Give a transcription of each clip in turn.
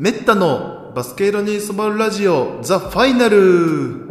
メッタのバスケ色に染まるラジオザ・ファイナル。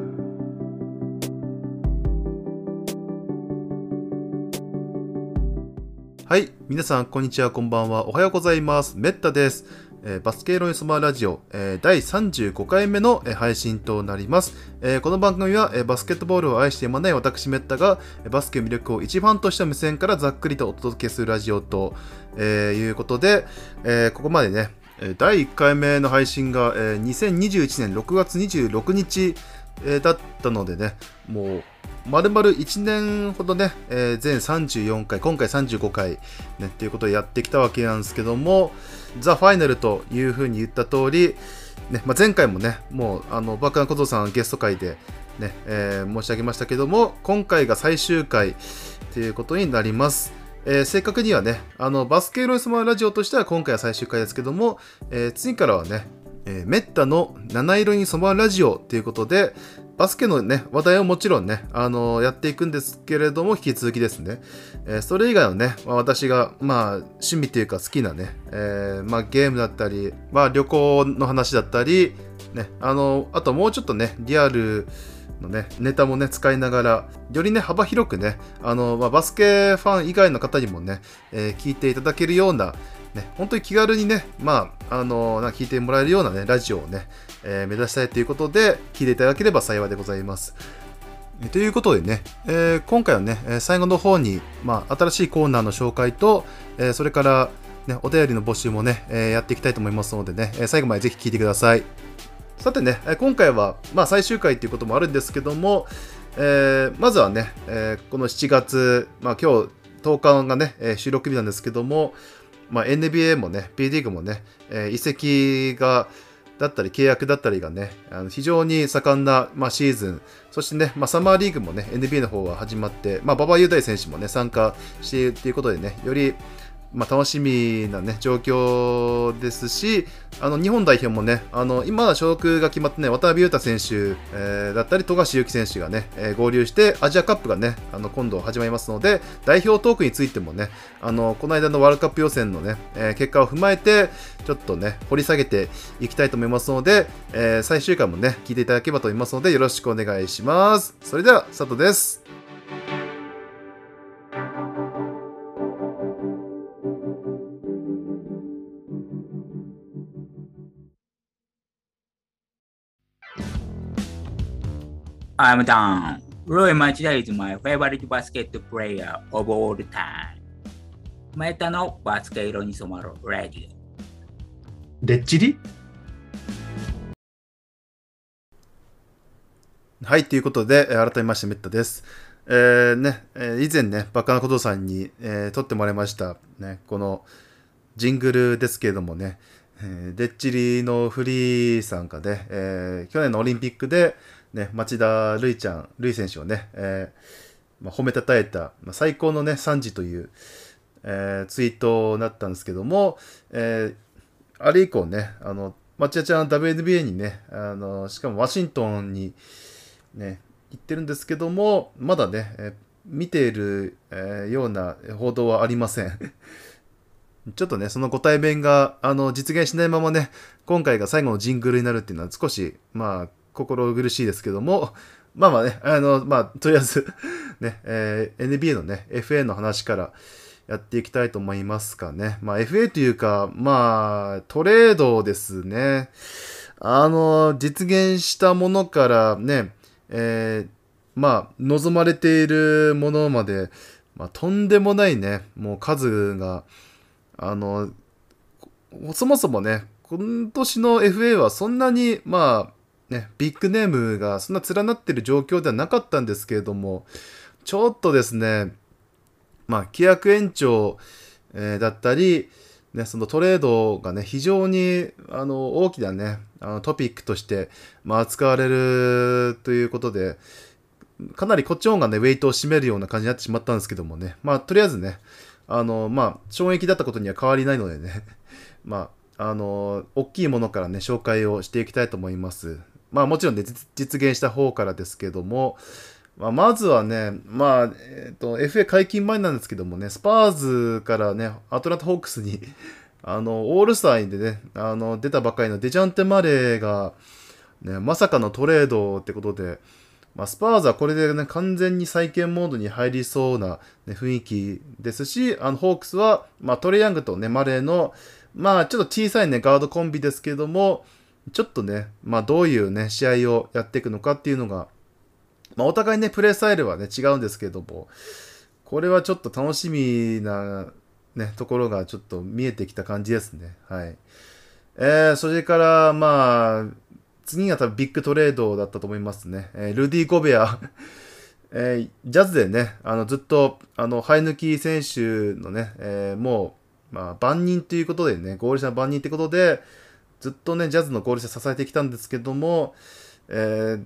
はい皆さんこんにちはこんばんは。おはようございます。メッタです。えーバスケ色に染まるラジオ、えー第35回目の、えー配信となります、えーこの番組は、えーバスケットボールを愛してやまない私メッタが、えーバスケ魅力を一番とした目線からざっくりとお届けするラジオと、えーいうことで、えーここまでね、第1回目の配信が、えー2021年6月26日、えーだったのでね、もう、まるまる1年ほどね、えー全34回、今回35回、ね、っていうことをやってきたわけなんですけども、ザ・ファイナルというふうに言った通り、ねまあ、前回もね、もう、あの、バカな小僧さんゲスト会で、ね、えー申し上げましたけども、今回が最終回ということになります。えー正確にはね、あの、バスケロイスマラジオとしては今回は最終回ですけども、えー次からはね、えーメッタの七色に染まるラジオということで、バスケのね、話題はもちろんね、あのやっていくんですけれども、引き続きですね。えーそれ以外のね、まあ、私が、まあ、趣味というか好きなね、えーまあ、ゲームだったり、まあ、旅行の話だったり、ね、あの、あともうちょっとね、リアルのね、ネタもね、使いながら、よりね、幅広くね、あの、まあ、バスケファン以外の方にもね、えー聞いていただけるような、ね、本当に気軽にね、まあ、あの、な聞いてもらえるようなね、ラジオをね、えー目指したいということで、聞いていただければ幸いでございます。ということでね、えー今回はね、最後の方に、まあ、新しいコーナーの紹介と、えーそれから、ね、お便りの募集もね、えーやっていきたいと思いますのでね、え最後までぜひ聞いてください。さてね、今回は、まあ、最終回ということもあるんですけども、えーまずはね、えーこの7月、まあ、今日10日がね、えー収録日なんですけども、まあ、NBA もね、B リーグもね、え移籍が、だったり契約だったりがね、あの非常に盛んな、まあ、シーズン、そしてね、まあ、サマーリーグもね、NBA の方は始まって、まあ、馬場雄大選手もね、参加しているということでね、より、まあ、楽しみなね、状況ですし、あの、日本代表もね、あの、今所属が決まってね、渡辺裕太選手、えーだったり、富樫勇樹選手がね、えー合流して、アジアカップがね、あの、今度始まりますので、代表トークについてもね、あの、この間のワールドカップ予選のね、えー結果を踏まえて、ちょっとね、掘り下げていきたいと思いますので、え最終回もね、聞いていただければと思いますので、よろしくお願いします。それでは、佐藤です。I'm down. Roy Machida is my favorite basket player of all time. メタのバスケ色に染まるラジレッチリ？はい、ということで、えー改めまして、メッタです。えーね、えー以前ね、バカなことさんに、えー撮ってもらいました、ね、このジングルですけれどもね、えーデッチリのフリーさんがね、えー去年のオリンピックで、ね、町田瑠唯ちゃん、瑠唯選手をね、えーまあ、褒めたたえた、まあ、最高のね、賛辞という、えーツイートになったんですけども、えーあれ以降ね、あの、町田ちゃんは WNBA にね、あの、しかもワシントンに、ね、言ってるんですけども、まだね、え見ている、えーような報道はありません。ちょっとね、そのご対面が、あの、実現しないままね、今回が最後のジングルになるっていうのは少し、まあ、心苦しいですけども、まあまあね、あの、まあ、とりあえず、ね、えー NBA のね、FA の話からやっていきたいと思いますかね。まあ、FA というか、まあ、トレードですね。あの、実現したものからね、えーまあ、望まれているものまで、まあ、とんでもないね、もう数が、あの、そもそもね、今年の FA はそんなに、まあ、ね、ビッグネームがそんな連なってる状況ではなかったんですけれども、ちょっとですね、まあ、規約延長、えーだったり、ね、そのトレードがね、非常にあの大きなね、あのトピックとして、まあ、扱われるということで、かなりこっちの方がね、ウェイトを占めるような感じになってしまったんですけどもね、まあ、とりあえずね、あの、まあ、衝撃だったことには変わりないのでね、まあ、あの、大きいものからね、紹介をしていきたいと思います。まあ、もちろんね、実現した方からですけども、まあ、まずはね、まあ、えっ、と、FA 解禁前なんですけどもね、スパーズからね、アトランタホークスに、あの、オールスターでね、あの、出たばかりのデジャンテ・マレーが、ね、まさかのトレードってことで、まあ、スパーズはこれでね、完全に再建モードに入りそうな、ね、雰囲気ですし、あの、ホークスは、まあ、トレイヤングとね、マレーの、まあ、ちょっと小さいね、ガードコンビですけども、ちょっとね、まあ、どういうね、試合をやっていくのかっていうのが、まあ、お互いね、プレースタイルはね、違うんですけども、これはちょっと楽しみな、ね、ところがちょっと見えてきた感じですね。はい。えー、それから、まあ、次が多分ビッグトレードだったと思いますね。えー、ルディ・ゴベア えー、ジャズでね、あの、ずっと、あの、生え抜き選手のね、えー、もう、まあ、万人ということでね、合理者の万人ってことで、ずっとね、ジャズの合理者支えてきたんですけども、えー、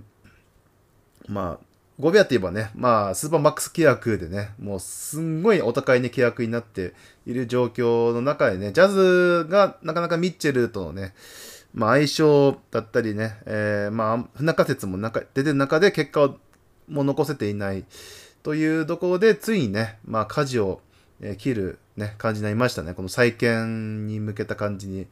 まあ、ゴベアって言えばね、まあ、スーパーマックス契約でね、もうすんごいお高いね、契約になっている状況の中でね、ジャズがなかなかミッチェルとのね、まあ、相性だったりね、えー、まあ、不仲説も中出てる中で結果をも残せていないというところで、ついにね、まあ、舵を切る、ね、感じになりましたね。この再建に向けた感じに。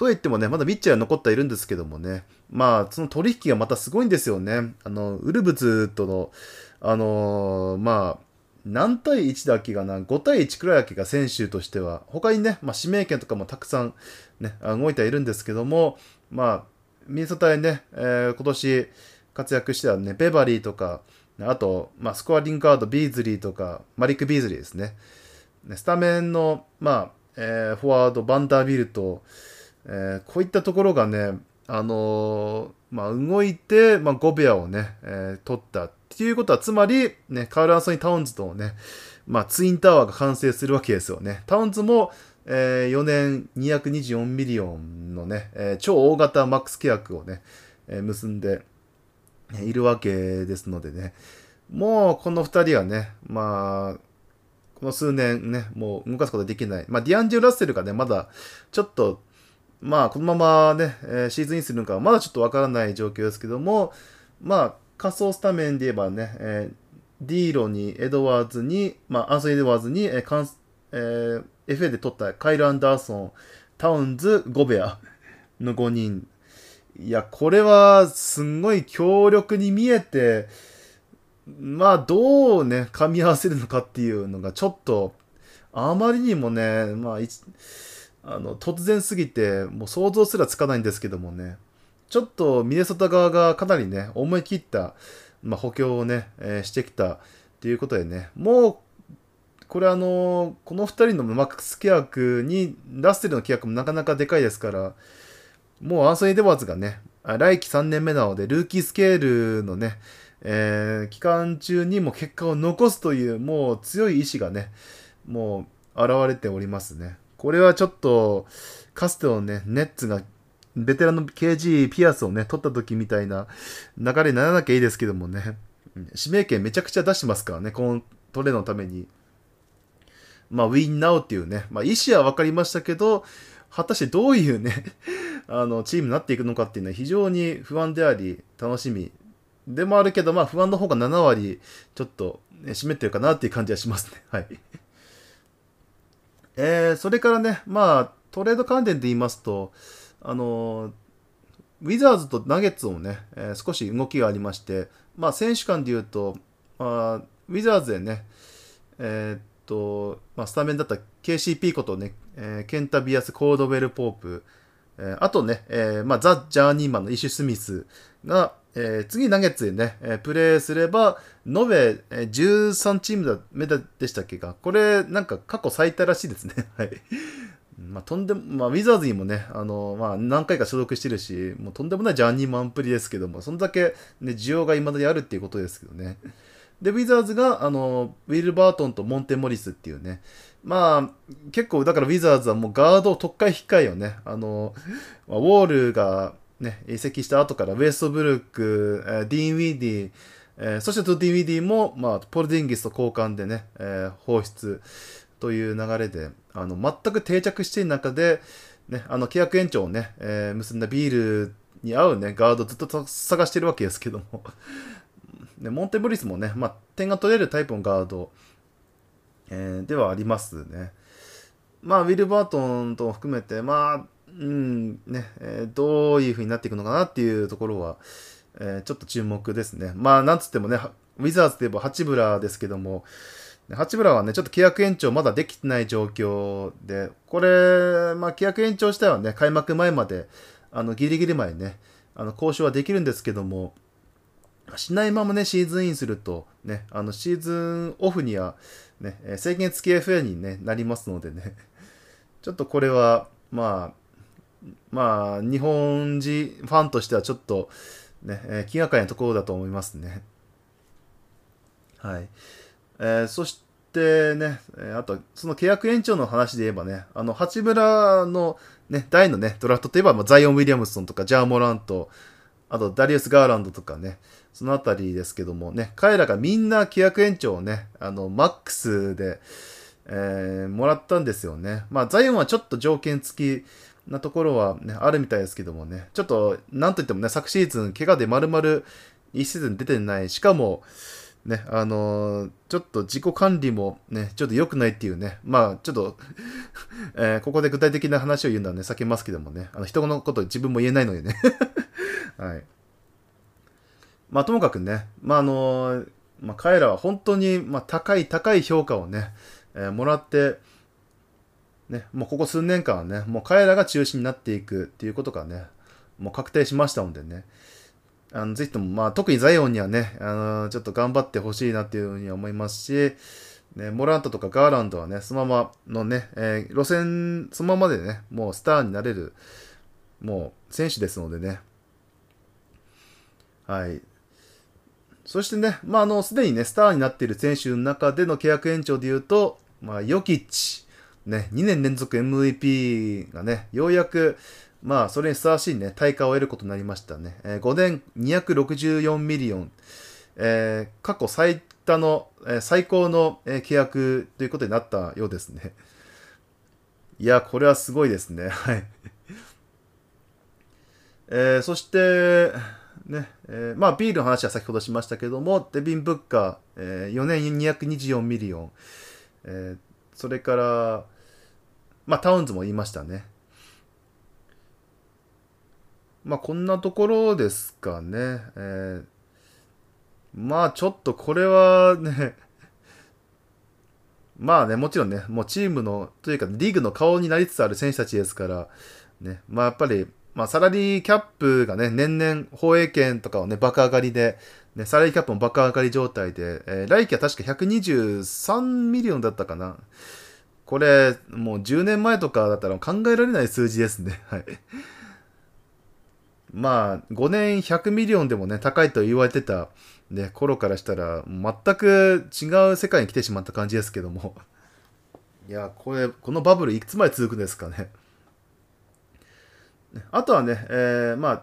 とは言ってもね、まだミッチェルは残っているんですけどもね、まあ、その取引がまたすごいんですよね。あの、ウルブズとの、あのー、まあ、何対1だっけかな、5対1くらいだけが選手としては、他にね、まあ、指名権とかもたくさんね、動いてはいるんですけども、まあ、ミネソタでね、えー、今年活躍してはね、ベバリーとか、あと、まあ、スコアリングガード、ビーズリーとか、マリック・ビーズリーですね。スタメンの、まあ、えー、フォワード、バンダービルト、えー、こういったところがね、あのー、まあ、動いて、まあ、ゴベアをね、えー、取ったっていうことは、つまり、ね、カール・アンソニー・タウンズとね、まあ、ツインタワーが完成するわけですよね。タウンズも、えー、4年224ミリオンのね、えー、超大型マックス契約をね、えー、結んでいるわけですのでね、もうこの2人はね、まあ、この数年ね、もう動かすことできない。まあ、ディアンジェロ・ラッセルがね、まだちょっとまあ、このままね、えー、シーズンインするのかはまだちょっとわからない状況ですけども、まあ、仮想スタメンで言えばね、えー、ディーロに、エドワーズに、まあ、アンソニー・エドワーズに、えーカンえー、FA で取ったカイル・アンダーソン、タウンズ、ゴベアの5人。いや、これはすんごい強力に見えて、まあ、どうね、噛み合わせるのかっていうのがちょっと、あまりにもね、まあ、あの突然すぎてもう想像すらつかないんですけどもねちょっとミネソタ側がかなりね思い切った、まあ、補強をね、えー、してきたということでねもうこれあのこの2人のマックス契約にラッセルの契約もなかなかでかいですからもうアンソニー・デバーズがね来期3年目なのでルーキースケールのね、えー、期間中にも結果を残すというもう強い意志がねもう現れておりますね。これはちょっと、かつてのね、ネッツが、ベテランの KG ピアスをね、取った時みたいな流れにならなきゃいいですけどもね、指名権めちゃくちゃ出してますからね、このトレのために。まあ、ウィンナウっていうね、まあ、意思は分かりましたけど、果たしてどういうね あの、チームになっていくのかっていうのは非常に不安であり、楽しみでもあるけど、まあ、不安の方が7割、ちょっと、ね、占めてるかなっていう感じはしますね。はい。えー、それからね、まあ、トレード関連で言いますと、あのウィザーズとナゲッツもね、えー、少し動きがありまして、まあ、選手間で言うと、まあ、ウィザーズでね、えー、っと、まあ、スタメンだった KCP ことね、えー、ケンタビアス・コードウェル・ポープ、え、あとね、えまあ、ザ・ジャーニーマンのイシュ・スミスが、えー、次ナゲッツでね、えー、プレーすれば、延べ、えー、13チームだ、目でしたっけか。これ、なんか過去最多らしいですね。はい。まあ、とんでも、まあ、ウィザーズにもね、あの、まあ、何回か所属してるし、もうとんでもないジャーニーマンぶりですけども、そんだけ、ね、需要が未だにあるっていうことですけどね。で、ウィザーズが、あの、ウィル・バートンとモンテ・モリスっていうね、まあ、結構、だからウィザーズはもうガードをとっかえひっかえよね。あの、まあウォールが、ね、移籍した後からウェストブルック、えー、ディーン・ウィーディ、えー、そしてディンウィディーも、まあ、ポルジンギスと交換でね、えー、放出という流れで、あの、全く定着している中で、ね、あの、契約延長をね、えー、結んだビールに合うね、ガードずっと探してるわけですけども ね、モンテブリスもね、まあ、点が取れるタイプのガード、えー、ではありますね。まあ、ウィル・バートンと含めて、まあ、うん、ね、えーどういう風になっていくのかなっていうところは、えーちょっと注目ですね。まあ、なんつってもね、ウィザーズといえば八村ですけども、八村はね、ちょっと契約延長まだできてない状況で、これ、まあ、契約延長自体はね、開幕前まで、あの、ギリギリ前ね、あの、交渉はできるんですけども、しないままね、シーズンインすると、ね、あの、シーズンオフには、ね、制限付き FA に、ね、なりますのでね、ちょっとこれは、まあ、まあ、日本人ファンとしてはちょっと、ね、気がかりなところだと思いますね。はい。えーそしてね、あと、その契約延長の話で言えばね、あの、八村のね、大のね、ドラフトといえば、まあ、ザイオン・ウィリアムソンとか、ジャー・モラント、あと、ダリウス・ガーランドとかね、そのあたりですけどもね、彼らがみんな契約延長をね、あの、マックスで、えーもらったんですよね。まあ、ザイオンはちょっと条件付きなところはね、あるみたいですけどもね、ちょっと、なんといってもね、昨シーズン、怪我で丸々1シーズン出てない、しかも、ね、あのーちょっと自己管理もね、ちょっと良くないっていうね、まあ、ちょっと、えーここで具体的な話を言うのはね、避けますけどもね、あの、人のこと自分も言えないのでね。はい。まあ、ともかくね、まあ、あのーまあ、彼らは本当に、まあ、高い高い評価をね、えもらって、ね、もうここ数年間はね、もう彼らが中心になっていくっていうことがね、もう確定しましたのでね、あのぜひとも、まあ、特にザイオンにはね、あのちょっと頑張ってほしいなっていうふうには思いますし、ね、モラントとかガーランドはね、そのままのね、えー路線、そのままでね、もうスターになれる、もう選手ですのでね、はい。そしてね、まあ、あの、すでにね、スターになっている選手の中での契約延長で言うと、まあ、ヨキッチ、ね、2年連続 MVP がね、ようやく、まあ、それにふさわしいね、対価を得ることになりましたね。えー5年264ミリオン、えー過去最多の、えー最高の、えー契約ということになったようですね。いや、これはすごいですね。はい。えーそして、ね、えーまあ、ビールの話は先ほどしましたけども、デビン・ブッカー、えー4年224ミリオン、えーそれから、まあ、タウンズも言いましたね。まあ、こんなところですかね。えーまあ、ちょっとこれはね、まあね、もちろんね、もうチームの、というか、リーグの顔になりつつある選手たちですから、ね、まあやっぱり、まあサラリーキャップがね、年々放映権とかをね、爆上がりで、ね、サラリーキャップも爆上がり状態で、えー来季は確か123ミリオンだったかな。これ、もう10年前とかだったら考えられない数字ですね。はい。まあ、5年100ミリオンでもね、高いと言われてた、ね、頃からしたら、全く違う世界に来てしまった感じですけども。いや、これ、このバブルいつまで続くんですかね。あとはね、えーまあ、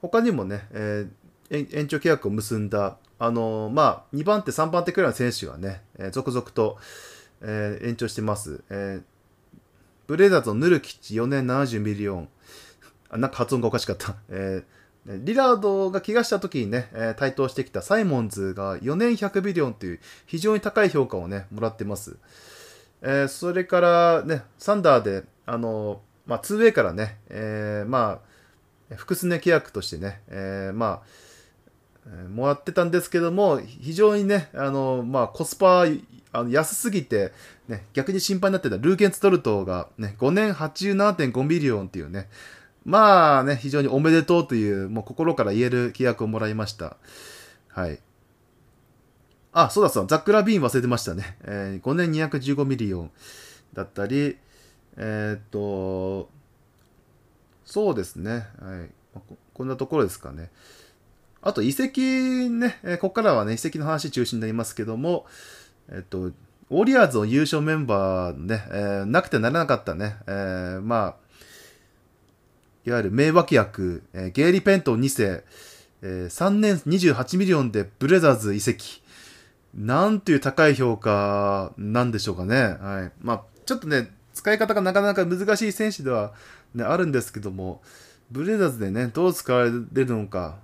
他にもね、えー延長契約を結んだ、あのーまあ、2番手、3番手くらいの選手がね、えー続々と、えー延長してます。えーブレイザーズのヌルキッチ4年70ミリオン。あ、なんか発音がおかしかった。えーリラードが怪我した時にね、えー台頭してきたサイモンズが4年100ミリオンという非常に高い評価をね、もらってます。えーそれからね、サンダーで、あのーまあ、2way からね、えーまあ、複数年契約としてね、えーまあ、えーもらってたんですけども、非常にね、あの、まあ、コスパ、あの安すぎて、ね、逆に心配になってたルーゲンツ・ドートがね、5年87.5ミリオンっていうね、まあね、非常におめでとうという、もう心から言える契約をもらいました。はい。あ、そうだそうだ、ザック・ラビーン忘れてましたね。えー5年215ミリオンだったり、えーっと、そうですね。はい。こんなところですかね。あと、移籍ね、えーここからはね、移籍の話中心になりますけども、えっと、ウォリアーズの優勝メンバーね、えーなくてならなかったね、えーまあ、いわゆる名脇役、えーゲイリー・ペイトン2世、えー3年28ミリオンでブレザーズ移籍。なんという高い評価なんでしょうかね。はい。まあ、ちょっとね、使い方がなかなか難しい選手では、ね、あるんですけども、ブレザーズでね、どう使われるのか。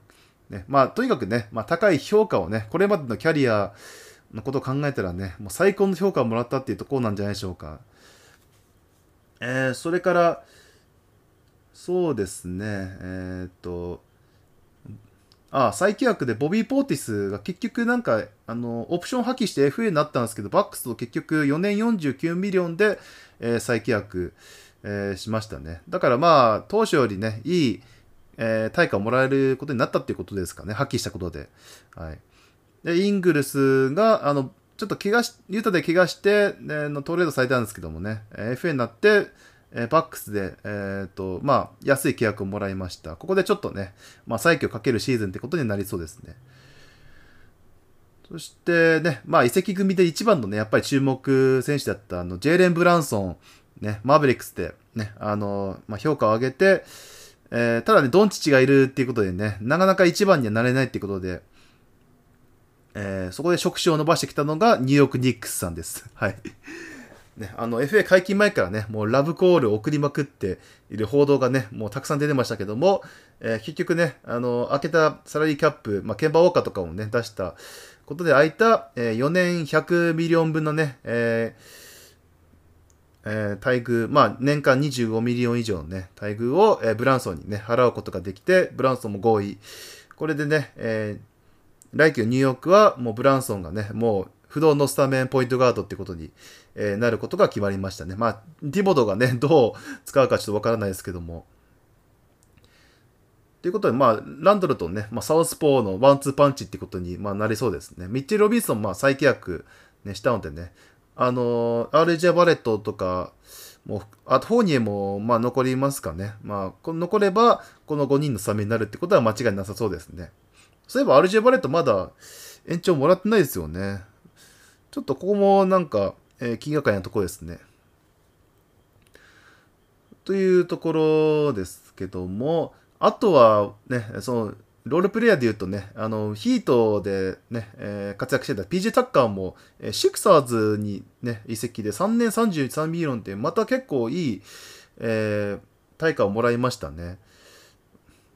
ね、まあ、とにかくね、まあ、高い評価をね、これまでのキャリアのことを考えたらね、もう最高の評価をもらったっていうところなんじゃないでしょうか。えーそれから、そうですね、えーっと、ああ、再契約でボビー・ポーティスが結局なんか、あの、オプション破棄して FA になったんですけど、バックスと結局4年49ミリオンで、えー再契約、えーしましたね。だからまあ、当初よりね、いい、えー対価をもらえることになったっていうことですかね、破棄したことで。はい。で、イングルスが、あの、ちょっと怪我し、ユタで怪我して、ね、のトレードされたんですけどもね、えー FA になって、えーバックスで、えっ、と、まあ、安い契約をもらいました。ここでちょっとね、まあ、再起をかけるシーズンってことになりそうですね。そしてね、まあ、移籍組で一番のね、やっぱり注目選手だった、あの、ジェイレン・ブランソン、ね、マーベリックスで、ね、あの、まあ、評価を上げて、えーただね、ドンチッチがいるっていうことでね、なかなか一番にはなれないっていうことで、えーそこで触手を伸ばしてきたのがニューヨーク・ニックスさんです。はい。ね、あの FA 解禁前からね、もうラブコールを送りまくっている報道がね、もうたくさん出てましたけども、えー結局ね、あの、開けたサラリーキャップ、まあ、ケンバーウォーカーとかもね、出したことで開いた、えー4年100ミリオン分のね、えーえー待遇、まあ、年間25ミリオン以上のね、待遇を、えーブランソンにね、払うことができて、ブランソンも合意。これでね、えー来季のニューヨークはもうブランソンがね、もう不動のスタメンポイントガードってことに、えーなることが決まりましたね。まあ、ティボドーがね、どう使うかちょっとわからないですけども。ということで、まあ、ランドルとね、まあ、サウスポーのワンツーパンチってことに、まあ、なりそうですね。ミッチェル・ロビンソン、まあ、再契約、ね、したのでね、あのー、RJ バレットとか、もう、あと、フォーニエも、まあ、残りますかね。まあ、この残れば、この5人のスタメンになるってことは間違いなさそうですね。そういえば RJ バレットまだ延長もらってないですよね。ちょっとここもなんか、えー気がかりなところですね。というところですけども、あとはね、その、ロールプレイヤーで言うとね、あの、ヒートでね、えー活躍してた PJ タッカーも、えーシクサーズにね、移籍で3年33ミリオンって、また結構いい、えー対価をもらいましたね。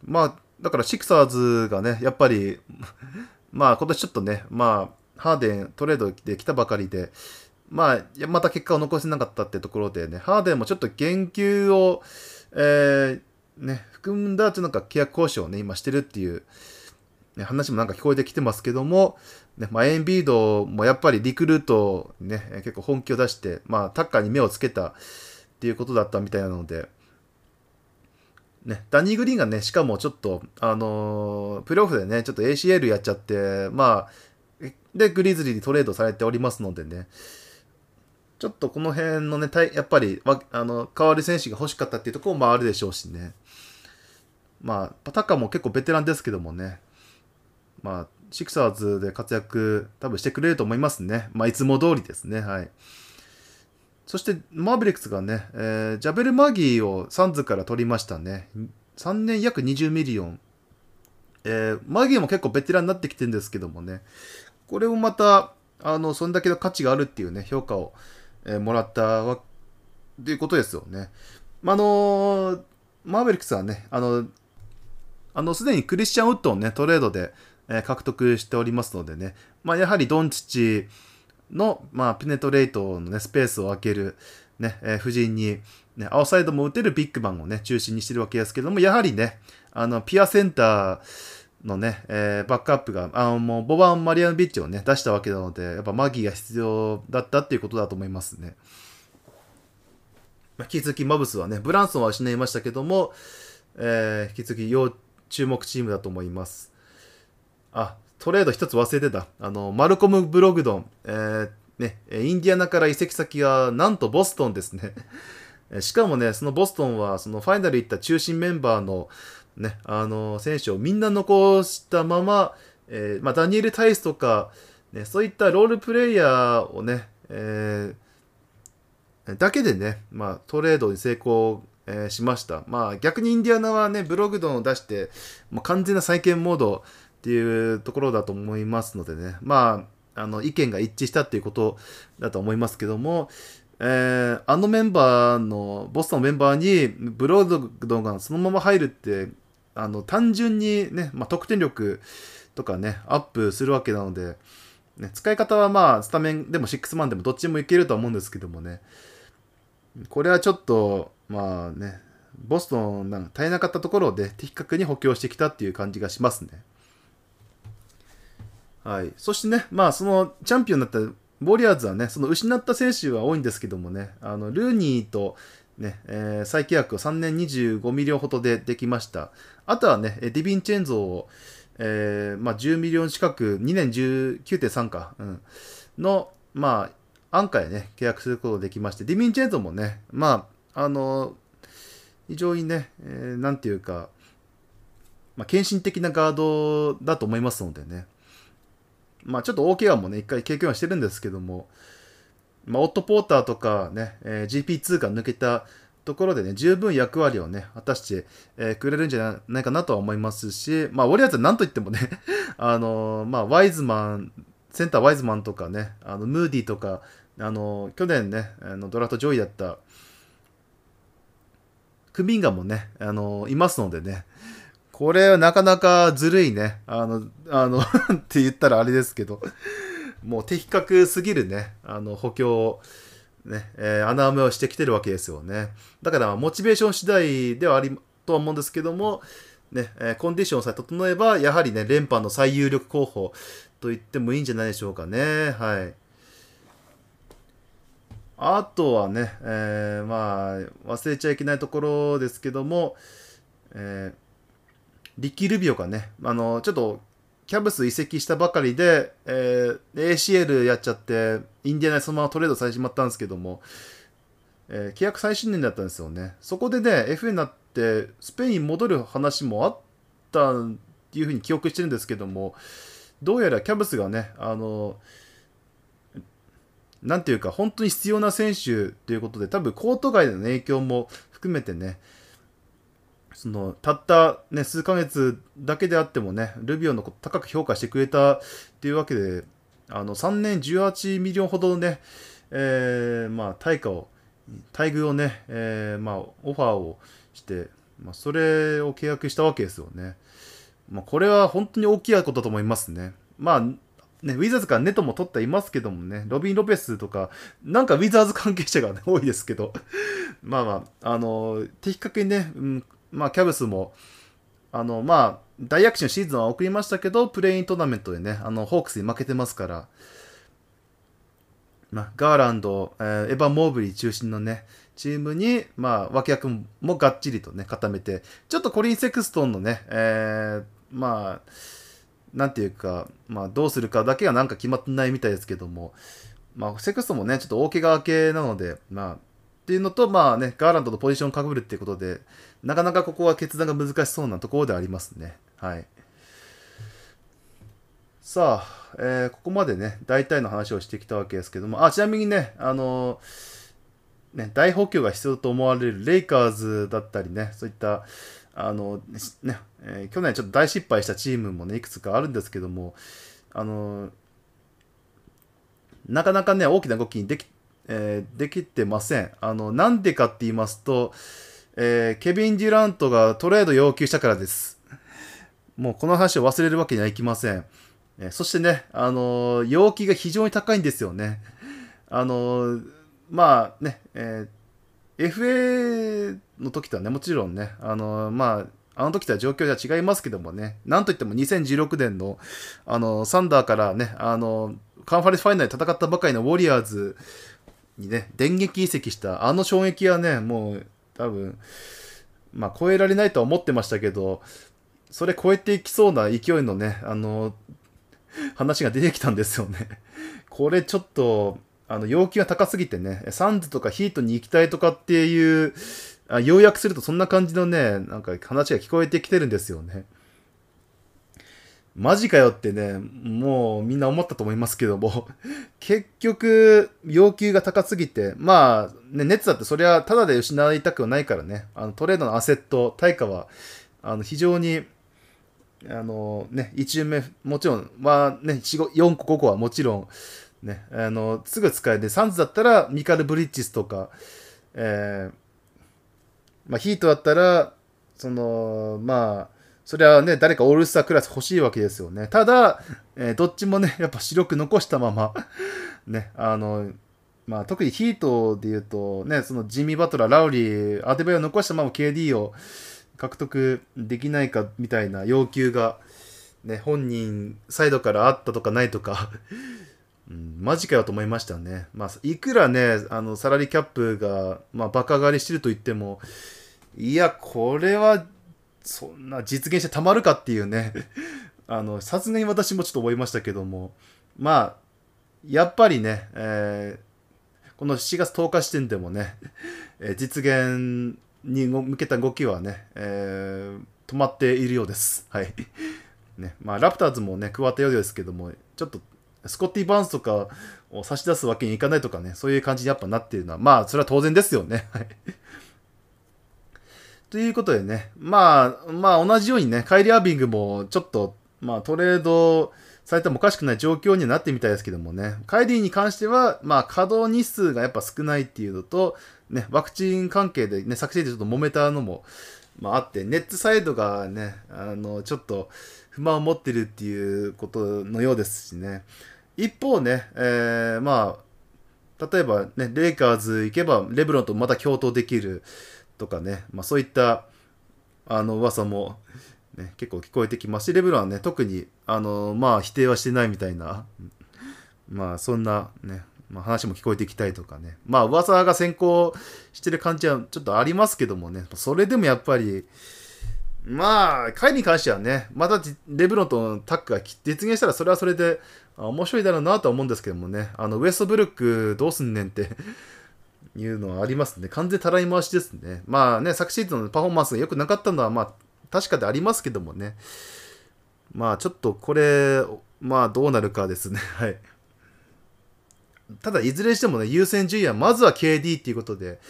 まあ、だからシクサーズがね、やっぱり、まあ今年ちょっとね、まあ、ハーデントレードで来たばかりで、まあ、また結果を残せなかったってところでね、ハーデンもちょっと言及を、えーね、含んだっとなんか契約交渉をね、今してるっていう、ね、話もなんか聞こえてきてますけども、ね、まあ、エンビードもやっぱりリクルートね、結構本気を出して、まあ、タッカーに目をつけたっていうことだったみたいなので、ね、ダニー・グリーンがね、しかもちょっと、あのープレオフでね、ちょっと ACL やっちゃって、まあ、で、グリズリーにトレードされておりますのでね、ちょっとこの辺のね、やっぱり、あの、代わる選手が欲しかったっていうところもあるでしょうしね。まあ、タッカーも結構ベテランですけどもね、まあ、シクサーズで活躍多分してくれると思いますね。まあ、いつも通りですね。はい。そして、マーベリックスがね、えージャベル・マギーをサンズから取りましたね。3年約20ミリオン。えーマギーも結構ベテランになってきてるんですけどもね、これもまた、あの、そんだけの価値があるっていうね、評価を、えーもらったわ、っていうことですよね。まあ、のーマーベリックスはね、あの、あの、すでにクリスチャン・ウッドをね、トレードで、えー獲得しておりますのでね、まあ、やはりドンチチの、まあ、ペネトレートのね、スペースを空ける、ね、えー布陣に、ね、アウサイドも打てるビッグマンをね、中心にしてるわけですけども、やはりね、あの、ピアセンターのね、えーバックアップが、あの、もう、ボバン・マリアンビッチをね、出したわけなので、やっぱマギーが必要だったっていうことだと思いますね。まあ引き続きマブスはね、ブランソンは失いましたけども、えー引き続き要注目チームだと思います。あ、トレード一つ忘れてた。あの、マルコム・ブログドン、えーね、インディアナから移籍先がなんとボストンですね。しかもね、そのボストンは、そのファイナル行った中心メンバーの、ね、あの、選手をみんな残したまま、えーまあ、ダニエル・タイスとか、ね、そういったロールプレイヤーをね、えーだけでね、まあ、トレードに成功、えーしました。まあ、逆にインディアナはね、ブログドンを出して、もう完全な再建モードっていうところだと思いますのでね、まあ、あの、意見が一致したっていうことだと思いますけども、えーあのメンバーの、ボスのメンバーにブログドがそのまま入るって、あの、単純にね、まあ、得点力とかね、アップするわけなので、ね、使い方はまあ、スタメンでもシックスマンでもどっちもいけるとは思うんですけどもね、これはちょっと、まあね、ボストンなんか足りなかったところで的確に補強してきたっていう感じがしますね。はい。そしてね、まあそのチャンピオンになったウォリアーズはね、その失った選手は多いんですけどもね、あのルーニーとね、えー再契約を3年25ミリオンほどでできました。あとはね、ディビンチェンゾを、えーまあ、10ミリオン近く、2年19.3か、うん、の、まあ、安価でね、契約することができまして、ディビンチェンゾもね、まあ、あの、非常にね、えーなんていうか、まあ、献身的なガードだと思いますのでね、まあ、ちょっと大怪我もね、一回経験はしてるんですけども、まあ、オット・ポーターとかね、えー GP2 が抜けたところでね、十分役割をね、果たして、えーくれるんじゃないかなとは思いますし、まあ、ウォリアーズは何と言ってもね、あのーまあ、ワイズマン、センターワイズマンとかね、あのムーディーとか、あの去年ね、あのドラフト上位だった、クミンガもね、あのいますのでね、これはなかなかずるいね。あの、あの って言ったらあれですけど、もう的確すぎるね、あの補強、ね、えー穴埋めをしてきてるわけですよね。だから、モチベーション次第ではありとは思うんですけども、ね、えーコンディションさえ整えば、やはりね、連覇の最有力候補と言ってもいいんじゃないでしょうかね。はい。あとはね、えーまあ、忘れちゃいけないところですけども、えーリッキー・ルビオがね、あの、ちょっと、キャブス移籍したばかりで、えー ACL やっちゃって、インディアナにそのままトレードされてしまったんですけども、えー契約最新年だったんですよね。そこでね、FA になって、スペインに戻る話もあったっていうふうに記憶してるんですけども、どうやらキャブスがね、あの、なんていうか、本当に必要な選手ということで、多分コート外での影響も含めてね、そのたった、ね、数ヶ月だけであってもね、ルビオのこと高く評価してくれたっていうわけで、あの3年18ミリオンほどのね、えーまあ、対価を、待遇をね、えーまあ、オファーをして、まあ、それを契約したわけですよね。まあ、これは本当に大きいことだと思いますね。まあ、ね、ウィザーズからネトも取っていますけどもね、ロビン・ロペスとか、なんかウィザーズ関係者が、ね、多いですけど、まあまあ、あの、的確にね、うん、まあ、キャブスも、あの、まあ、大躍進シーズンは送りましたけど、プレイントーナメントでね、あの、ホークスに負けてますから、まあ、ガーランド、えーエヴァン・モーブリー中心のね、チームに、まあ、脇役もがっちりとね、固めて、ちょっとコリン・セクストンのね、えーまあ、なんていうか、まあ、どうするかだけはなんか決まってないみたいですけども、まあ、セクストンもね、ちょっと大怪我明けなので、まあ、っていうのと、まあね、ガーランドとポジションをかぶるっていうことで、なかなかここは決断が難しそうなところでありますね。はい。さあ、えーここまでね、大体の話をしてきたわけですけども、あ、ちなみにね、あのね、大補強が必要と思われるレイカーズだったりね、そういった、あの、ね、え去年ちょっと大失敗したチームもね、いくつかあるんですけども、あのなかなかね、大きな動きにでき、えーできてません。あの、なんでかって言いますと、えーケビン・デュラントがトレード要求したからです。もうこの話を忘れるわけにはいきません。えーそしてね、あのー要求が非常に高いんですよね。あのーまあね、えー FA の時とはね、もちろんね、あのーまあ、あの時とは状況じゃ違いますけどもね、なんといっても2016年の、あのサンダーからね、あのカンファレンスファイナルで戦ったばかりのウォリアーズにね、電撃移籍したあの衝撃はね、もう多分、まあ超えられないとは思ってましたけど、それ超えていきそうな勢いのね、あの、話が出てきたんですよね。これちょっと、あの、要求が高すぎてね、サンズとかヒートに行きたいとかっていう、あ要約するとそんな感じのね、なんか話が聞こえてきてるんですよね。マジかよってね、もうみんな思ったと思いますけども、結局、要求が高すぎて、まあ、ね、ネッツだってそれはただで失いたくはないからね、あのトレードのアセット、対価は、あの非常に、あのね、1巡目、もちろん、まあね、4個、5個はもちろん、ね、あの、すぐ使えて、サンズだったらミカル・ブリッジスとか、えーまあ、ヒートだったら、その、まあ、それはね、誰かオールスタークラス欲しいわけですよね。ただ、えーどっちもね、やっぱ白く残したまま、ね、あの、まあ、特にヒートで言うと、ね、そのジミー・バトラー、ラウリー、アデベイを残したまま KD を獲得できないかみたいな要求が、ね、本人サイドからあったとかないとか、うん、マジかよと思いましたね。まあ、いくらね、あの、サラリーキャップが、まあ、バカ上がりしてると言っても、いや、これは、そんな実現してたまるかっていうね、あの、さすがに私もちょっと思いましたけども、まあ、やっぱりね、えーこの7月10日時点でもね、え実現に向けた動きはね、えー止まっているようです。はい。ね、まあ、ラプターズもね、加わったようですけども、ちょっと、スコッティ・バーンズとかを差し出すわけにいかないとかね、そういう感じにやっぱなっているのは、まあ、それは当然ですよね。はい。ということでね、まあ、まあ、同じようにね、カイリー・アービングも、ちょっと、まあ、トレードされてもおかしくない状況にはなってみたいですけどもね、カイリーに関しては、まあ、稼働日数がやっぱ少ないっていうのと、ね、ワクチン関係でね、昨シーズンちょっと揉めたのも、まあ、あって、ネッツサイドがね、あの、ちょっと不満を持ってるっていうことのようですしね。一方ね、えーまあ、例えばね、レイカーズ行けば、レブロンとまた共闘できるとかね、まあそういった、あの、噂も、ね、結構聞こえてきますし、レブロンはね、特に、あの、まあ否定はしてないみたいな、まあそんなね、まあ、話も聞こえてきたりとかね、まあ噂が先行してる感じはちょっとありますけどもね、それでもやっぱり、まあ、カイリーに関してはね、またレブロンとタッグが実現したら、それはそれで面白いだろうなとは思うんですけどもね、あのウエストブルックどうすんねんっていうのはありますね。完全たらい回しですね。まあね、昨シーズンのパフォーマンスが良くなかったのは、まあ、確かでありますけどもね。まあ、ちょっとこれ、まあ、どうなるかですね。はい。ただ、いずれにしてもね、優先順位はまずは KD っていうことで、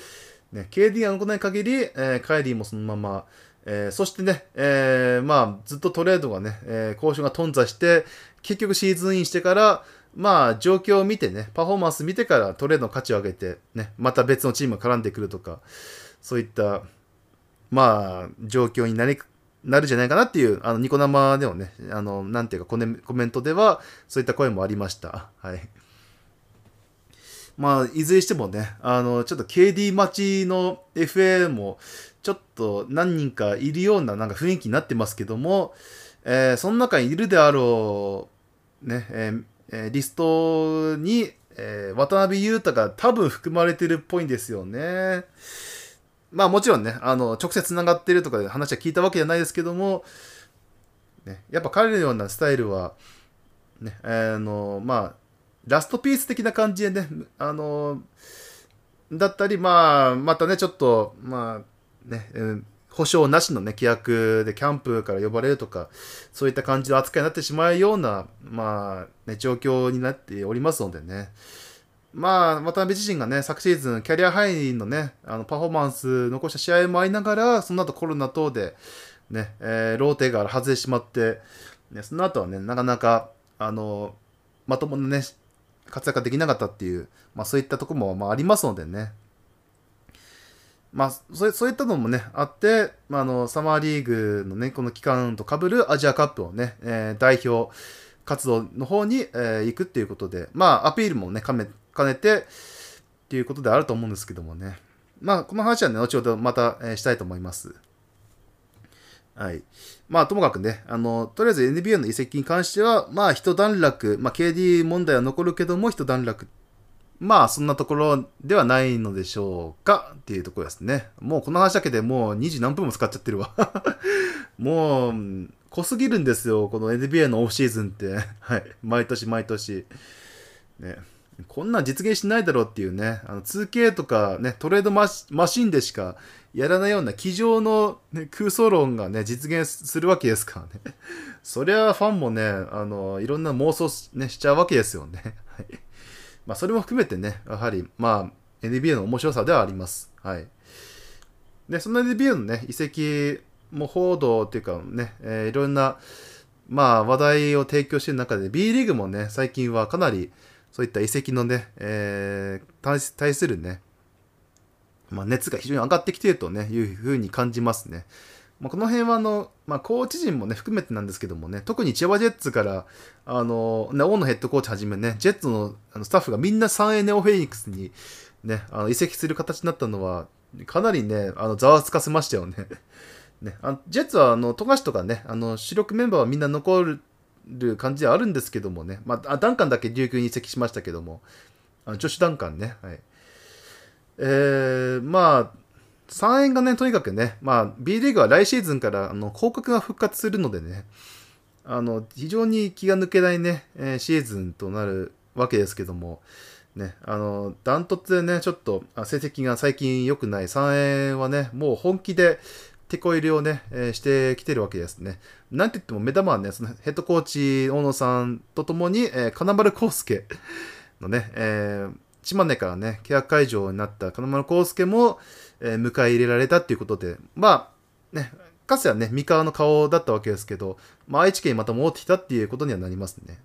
ね、KD が残らない限り、えーカイリーもそのまま、えーそしてね、えーまあ、ずっとトレードがね、え交渉が頓挫して、結局シーズンインしてから、まあ、状況を見てね、パフォーマンス見てからトレードの価値を上げて、ね、また別のチームが絡んでくるとか、そういった、まあ、状況になり、なるんじゃないかなっていう、あの、ニコ生でもね、あの、なんていうかコメ、コメントでは、そういった声もありました。はい。まあ、いずれにしてもね、あの、ちょっと KD 待ちの FA も、ちょっと何人かいるようななんか雰囲気になってますけども、えーその中にいるであろう、ね、えーえーリストに、えー渡辺裕太が多分含まれてるっぽいんですよね。まあもちろんね、あの、直接繋がってるとかで話は聞いたわけじゃないですけども、ね、やっぱ彼のようなスタイルは、ね、あの、まあ、ラストピース的な感じでね、あの、だったり、まあ、またね、ちょっと、まあ、ね、うん保証なしのね、規約でキャンプから呼ばれるとか、そういった感じの扱いになってしまうような、まあ、ね、状況になっておりますのでね。まあ、渡辺自身がね、昨シーズン、キャリアハイのね、あのパフォーマンス残した試合もありながら、その後コロナ等で、ね、えーローテが外れてしまって、ね、その後はね、なかなか、あの、まともなね、活躍ができなかったっていう、まあそういったとこも、まあ、ありますのでね。まあ、そうそういったのもね、あって、まあ、あの、サマーリーグのね、この期間と被るアジアカップをね、えー代表活動の方に、えー行くっていうことで、まあ、アピールもね、兼ね兼ねて、っていうことであると思うんですけどもね。まあ、この話はね、後ほどまた、えーしたいと思います。はい。まあ、ともかくね、あの、とりあえず NBA の移籍に関しては、まあ、一段落、まあ、KD 問題は残るけども、一段落。まあ、そんなところではないのでしょうかっていうところですね。もうこの話だけでもう20何分も使っちゃってるわ。もう、濃すぎるんですよ、この NBA のオフシーズンって。はい。毎年毎年。ね。こんなん実現しないだろうっていうね、あの 2K とかね、トレードマシマシンでしかやらないような机上の、ね、空想論がね、実現するわけですからね。そりゃファンもね、あの、いろんな妄想し,、ね、しちゃうわけですよね。まあ、それも含めてね、やはり、まあ、NBA の面白さではあります。はい。で、その NBA のね、移籍も報道っていうかね、えーいろんな、まあ、話題を提供している中で、B リーグもね、最近はかなり、そういった移籍のね、えー対対するね、まあ、熱が非常に上がってきているとね、いうふうに感じますね。まあ、この辺はあの、まあ、コーチ陣もね、含めてなんですけどもね、特に千葉ジェッツから、あの、ね、大野ヘッドコーチはじめね、ジェッツのあのスタッフがみんな 3A ネオフェニックスにね、あの移籍する形になったのは、かなりね、あの、ざわつかせましたよね。ね、あジェッツは、あの、富樫とかね、あの、主力メンバーはみんな残る感じではあるんですけどもね、まあ、あダンカンだけ琉球に移籍しましたけども、あの女子ダンカンね、はい。えー、まあ、3円がね、とにかくね、まあ、B リーグは来シーズンから、あの、広角が復活するのでね、あの、非常に気が抜けないね、えーシーズンとなるわけですけども、ね、あの、ダントツでね、ちょっと、成績が最近良くない3円はね、もう本気で、手こ入れをね、えーしてきてるわけですね。なんて言っても目玉はね、そのヘッドコーチ、大野さんとともに、えー金丸康介のね、えー島根からね、契約解除になった金丸康介も、え迎え入れられたっていうことで、まあ、ね、かつてはね、三河の顔だったわけですけど、まあ、愛知県にまた戻ってきたっていうことにはなりますね。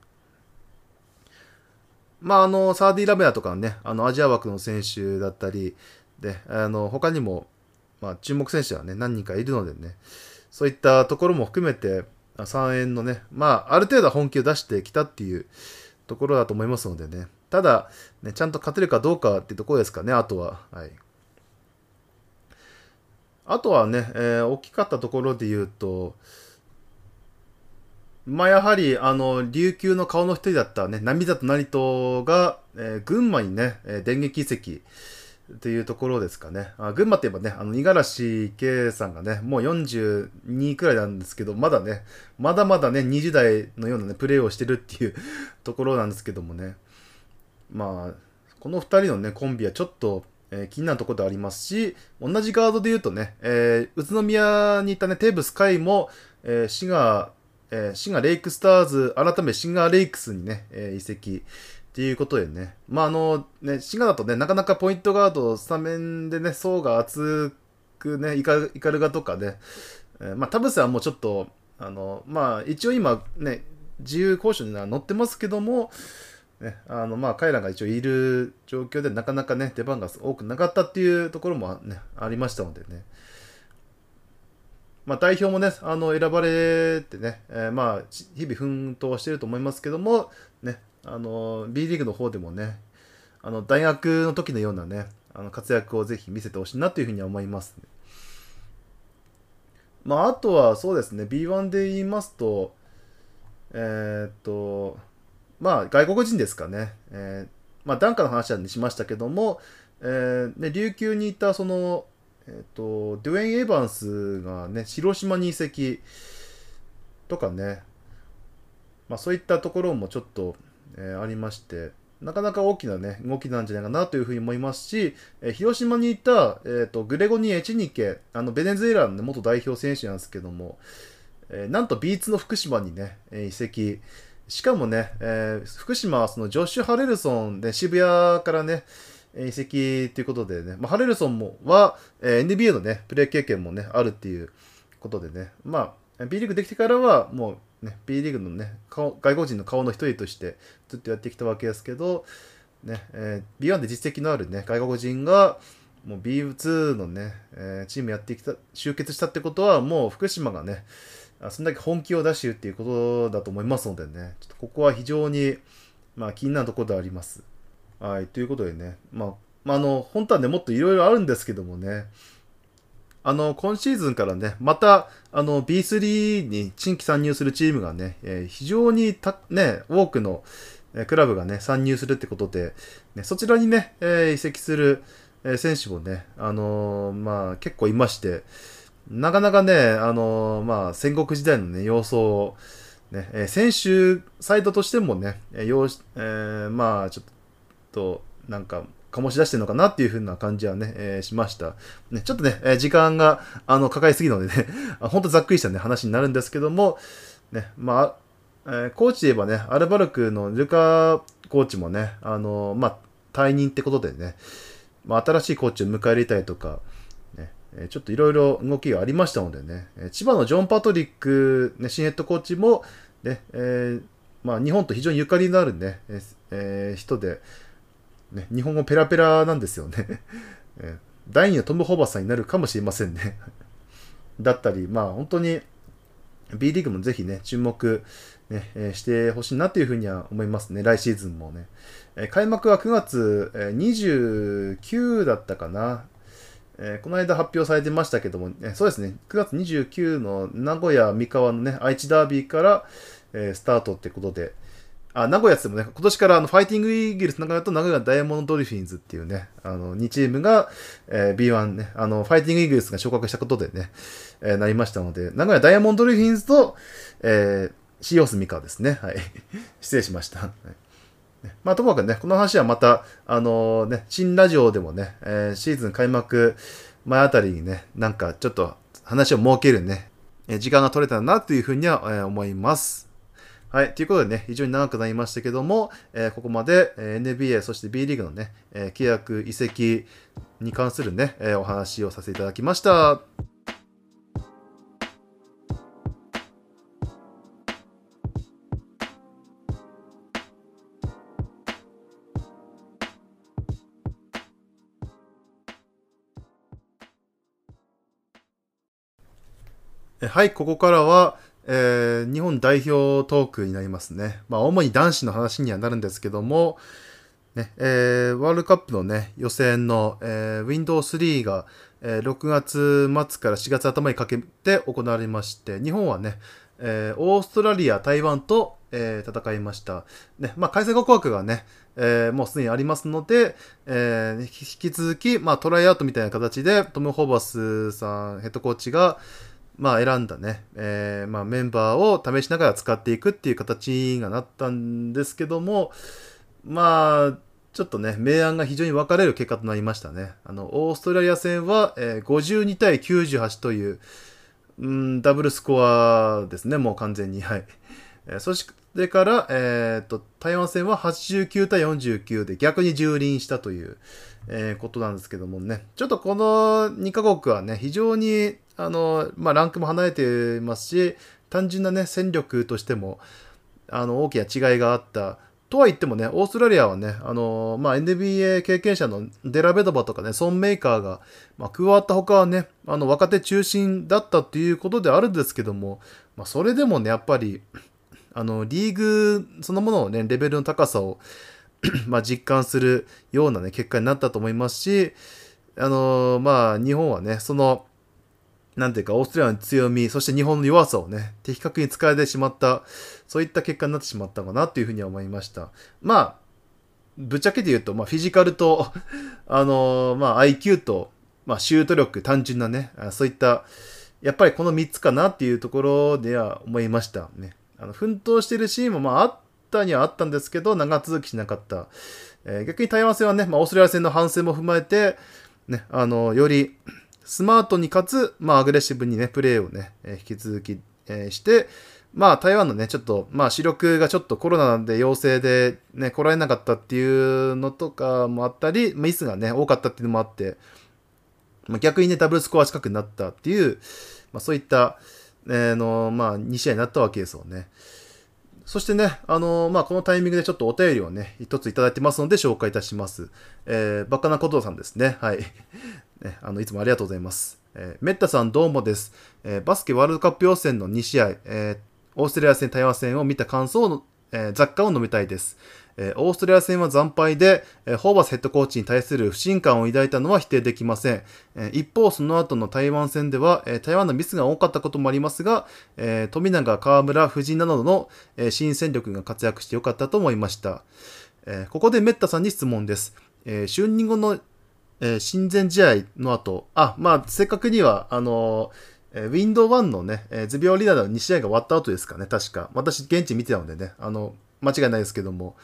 まあ、あの、サーディ・ラベアとかね、あの、アジア枠の選手だったり、で、あの、他にも、まあ、注目選手はね、何人かいるのでね、そういったところも含めて、3円のね、まあ、ある程度は本気を出してきたっていうところだと思いますのでね、ただ、ね、ちゃんと勝てるかどうかっていうところですかね、あとは。はい。あとはね、えー大きかったところで言うと、まあやはり、あの、琉球の顔の一人だったね、涙と成戸が、えー群馬にね、えー電撃移籍っていうところですかね。あ群馬って言えばね、あの、五十嵐圭さんがね、もう42くらいなんですけど、まだね、まだまだね、20代のようなね、プレーをしてるっていうところなんですけどもね。まあ、この2人のね、コンビはちょっと、えー気になるところでありますし、同じガードで言うとね、えー宇都宮にいたね、テーブス海も、えー滋賀、えー滋賀レイクスターズ、改め滋賀レイクスにね、えー移籍っていうことでね、まああの、ね、滋賀だとね、なかなかポイントガード、スタメンでね、層が厚くね、イカイカルガとかね、えーまあ田臥はもうちょっと、あの、まあ一応今ね、自由交渉には乗ってますけども、ね、あのまあ彼らが一応いる状況でなかなかね出番が多くなかったっていうところも、ね、ありましたのでね、まあ、代表もねあの選ばれてね、えーまあ日々奮闘してると思いますけども、ね、あの B リーグの方でもねあの大学の時のようなねあの活躍をぜひ見せてほしいなというふうに思います、ね、まああとはそうですね B1 で言いますとえーっとまあ、外国人ですかね。えーまあ、ダンカの話はしましたけども、えーね、琉球にいた、その、えっ、と、デュエン・エヴァンスがね、広島に移籍とかね、まあ、そういったところもちょっと、えーありまして、なかなか大きなね、動きなんじゃないかなというふうに思いますし、えー広島にいた、えー、とグレゴニー・エチニケ、あのベネズエラの、ね、元代表選手なんですけども、えーなんと B2 の福島にね、えー移籍。しかもね、えー福島はそのジョッシュ・ハレルソンで渋谷からね、移籍ということでね、まあ、ハレルソンもは、えー NBA のね、プレー経験もね、あるっていうことでね、まあ、B リーグできてからは、もうね、B リーグのね、外国人の顔の一人としてずっとやってきたわけですけど、ね、えー B1 で実績のあるね、外国人が、もう B2 のね、えーチームやってきた、集結したってことは、もう福島がね、あそんだけ本気を出しているっていうことだと思いますのでね、ちょっとここは非常に、まあ、気になるところであります。はい、ということでね、まあ、まあ、あの、本当はね、もっといろいろあるんですけどもね、あの、今シーズンからね、また、あの、B3 に新規参入するチームがね、えー非常にた、ね、多くの、えクラブがね、参入するってことで、ね、そちらにね、えー移籍する、え選手もね、あのーまあ、結構いまして、なかなかね、あのーまあ、戦国時代のね、様相を、ね、えー選手サイドとしてもね、えーようしえーまあ、ちょっと、なんか、醸し出してるのかなっていう風な感じはね、えーしました。ね、ちょっとね、え時間が、あの、かかりすぎるのでね、ほんとざっくりしたね、話になるんですけども、ね、まあ、えコーチで言えばね、アルバルクのルカコーチもね、あのまあ、退任ってことでね、まあ、新しいコーチを迎え入れたりとか、えちょっといろいろ動きがありましたのでね、え千葉のジョン・パトリック、ね、新ヘッドコーチも、ね、えーまあ、日本と非常にゆかりのあるね、ええー人で、ね、日本語ペラペラなんですよね。え第二のトム・ホーバスさんになるかもしれませんね。だったり、まあ本当に B リーグもぜひね、注目、ねえーしてほしいなというふうには思いますね、来シーズンもね。え開幕は9月えー29だったかな。えーこの間発表されてましたけども、えーそうですね、9月29の名古屋三河のね、愛知ダービーから、えースタートってことで、あ、名古屋って言ってもね、今年からあのファイティングイーグルス名古屋と名古屋ダイヤモンドドルフィンズっていうね、あの、2チームが、えー B1 ね、あの、ファイティングイーグルスが昇格したことでね、えーなりましたので、名古屋ダイヤモンドドルフィンズと、えーシーオスミカですね。はい。失礼しました。はいまあ、ともかくね、この話はまた、あのね、新ラジオでもね、えーシーズン開幕前あたりにね、なんかちょっと話を設けるね、えー時間が取れたらなというふうには、えー思います。はい。ということでね、非常に長くなりましたけども、えーここまで、えー NBA、そして B リーグのね、えー契約、移籍に関するね、えーお話をさせていただきました。はい、ここからは、えー日本代表トークになりますね。まあ、主に男子の話にはなるんですけども、ねえーワールドカップのね、予選の、えー Windows3 が、えー6月末から4月頭にかけて行われまして、日本はね、えーオーストラリア、台湾と、えー戦いました。ね、まあ、開催国枠がね、えーもうすでにありますので、えー引き続き、まあ、トライアウトみたいな形で、トム・ホーバスさん、ヘッドコーチが、まあ、選んだね、えーまあ、メンバーを試しながら使っていくっていう形がなったんですけども、まあ、ちょっとね、明暗が非常に分かれる結果となりましたね。あの、オーストラリア戦は、えー52対98という、うん、ダブルスコアですね、もう完全に。はい。えーそしてから、えー、と、台湾戦は89対49で逆に蹂躙したという、えーことなんですけどもね、ちょっとこの2カ国はね、非常に、あの、まあ、ランクも離れてますし、単純なね、戦力としても、あの、大きな違いがあった。とは言ってもね、オーストラリアはね、あのまあ、NBA 経験者のデラベドバとかね、ソンメーカーが、まあ、加わった他はね、あの、若手中心だったっていうことであるんですけども、まあ、それでもね、やっぱり、あの、リーグそのもののね、レベルの高さを ま、実感するようなね、結果になったと思いますし、あのまあ、日本はね、その、なんていうか、オーストラリアの強み、そして日本の弱さをね、的確に使えてしまった、そういった結果になってしまったかなというふうには思いました。まあ、ぶっちゃけて言うと、まあ、フィジカルと、あのまあ、IQ と、まあ、シュート力、単純なね、そういった、やっぱりこの3つかなっていうところでは思いましたね。あの奮闘してるシーンも、まあ、あったにはあったんですけど、長続きしなかった。えー逆に台湾戦はね、まあ、オーストラリア戦の反省も踏まえて、ね、あの、よりスマートにかつ、まあ、アグレッシブにね、プレーをね、え引き続き、えして、まあ、台湾のね、ちょっと、まあ、視力がちょっとコロナで陽性で、ね、来られなかったっていうのとかもあったり、ミスがね、多かったっていうのもあって、まあ、逆にね、ダブルスコア近くなったっていう、まあ、そういった、えーの、まあ、2試合になったわけですよね。そしてね、あのまあ、このタイミングでちょっとお便りをね、一ついただいてますので紹介いたします。えー、バカなことさんですね。はい。ね、あの、いつもありがとうございます。えー、メッタさんどうもです。えーバスケワールドカップ予選の2試合、えーオーストラリア戦、台湾戦を見た感想の、え雑貨を述べたいです。えオーストラリア戦は惨敗で、えホーバスヘッドコーチに対する不信感を抱いたのは否定できません。え一方、その後の台湾戦では、え台湾のミスが多かったこともありますが、え富永、河村、藤井などの、え新戦力が活躍してよかったと思いました。えここでメッタさんに質問です。え就任後の、えー親善試合の後、あ、まあ、正確には、あのーえー、Windows 1のね、えー図病リーダーの2試合が終わった後ですかね、確か。私、現地見てたのでね、あの、間違いないですけども、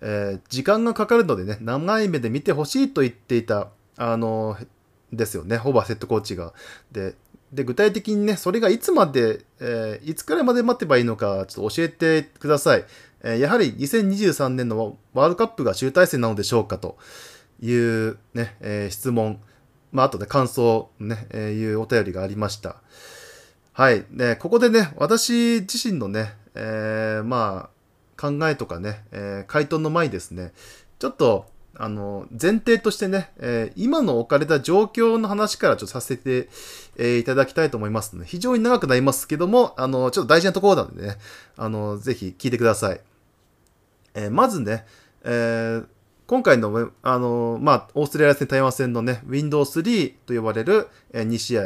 えー時間がかかるのでね、長い目で見てほしいと言っていた、あのーですよね、ホーバーセットコーチが。で、で具体的にね、それがいつまで、えーいつくらいまで待てばいいのか、ちょっと教えてください。えーやはり2023年のワールドカップが集大成なのでしょうかというね、えー質問、まあ、あとで感想ね、えーいうお便りがありました。はい。で、ここでね、私自身のね、えーまあ、考えとかね、えー回答の前にですね、ちょっと、あの、前提としてね、えー今の置かれた状況の話からちょっとさせて、えーいただきたいと思いますので、非常に長くなりますけども、あの、ちょっと大事なところなのでね、あの、ぜひ聞いてください。えーまずね、えー今回の、あの、まあ、オーストラリア戦、台湾戦のね、Windows 3と呼ばれる、え2試合、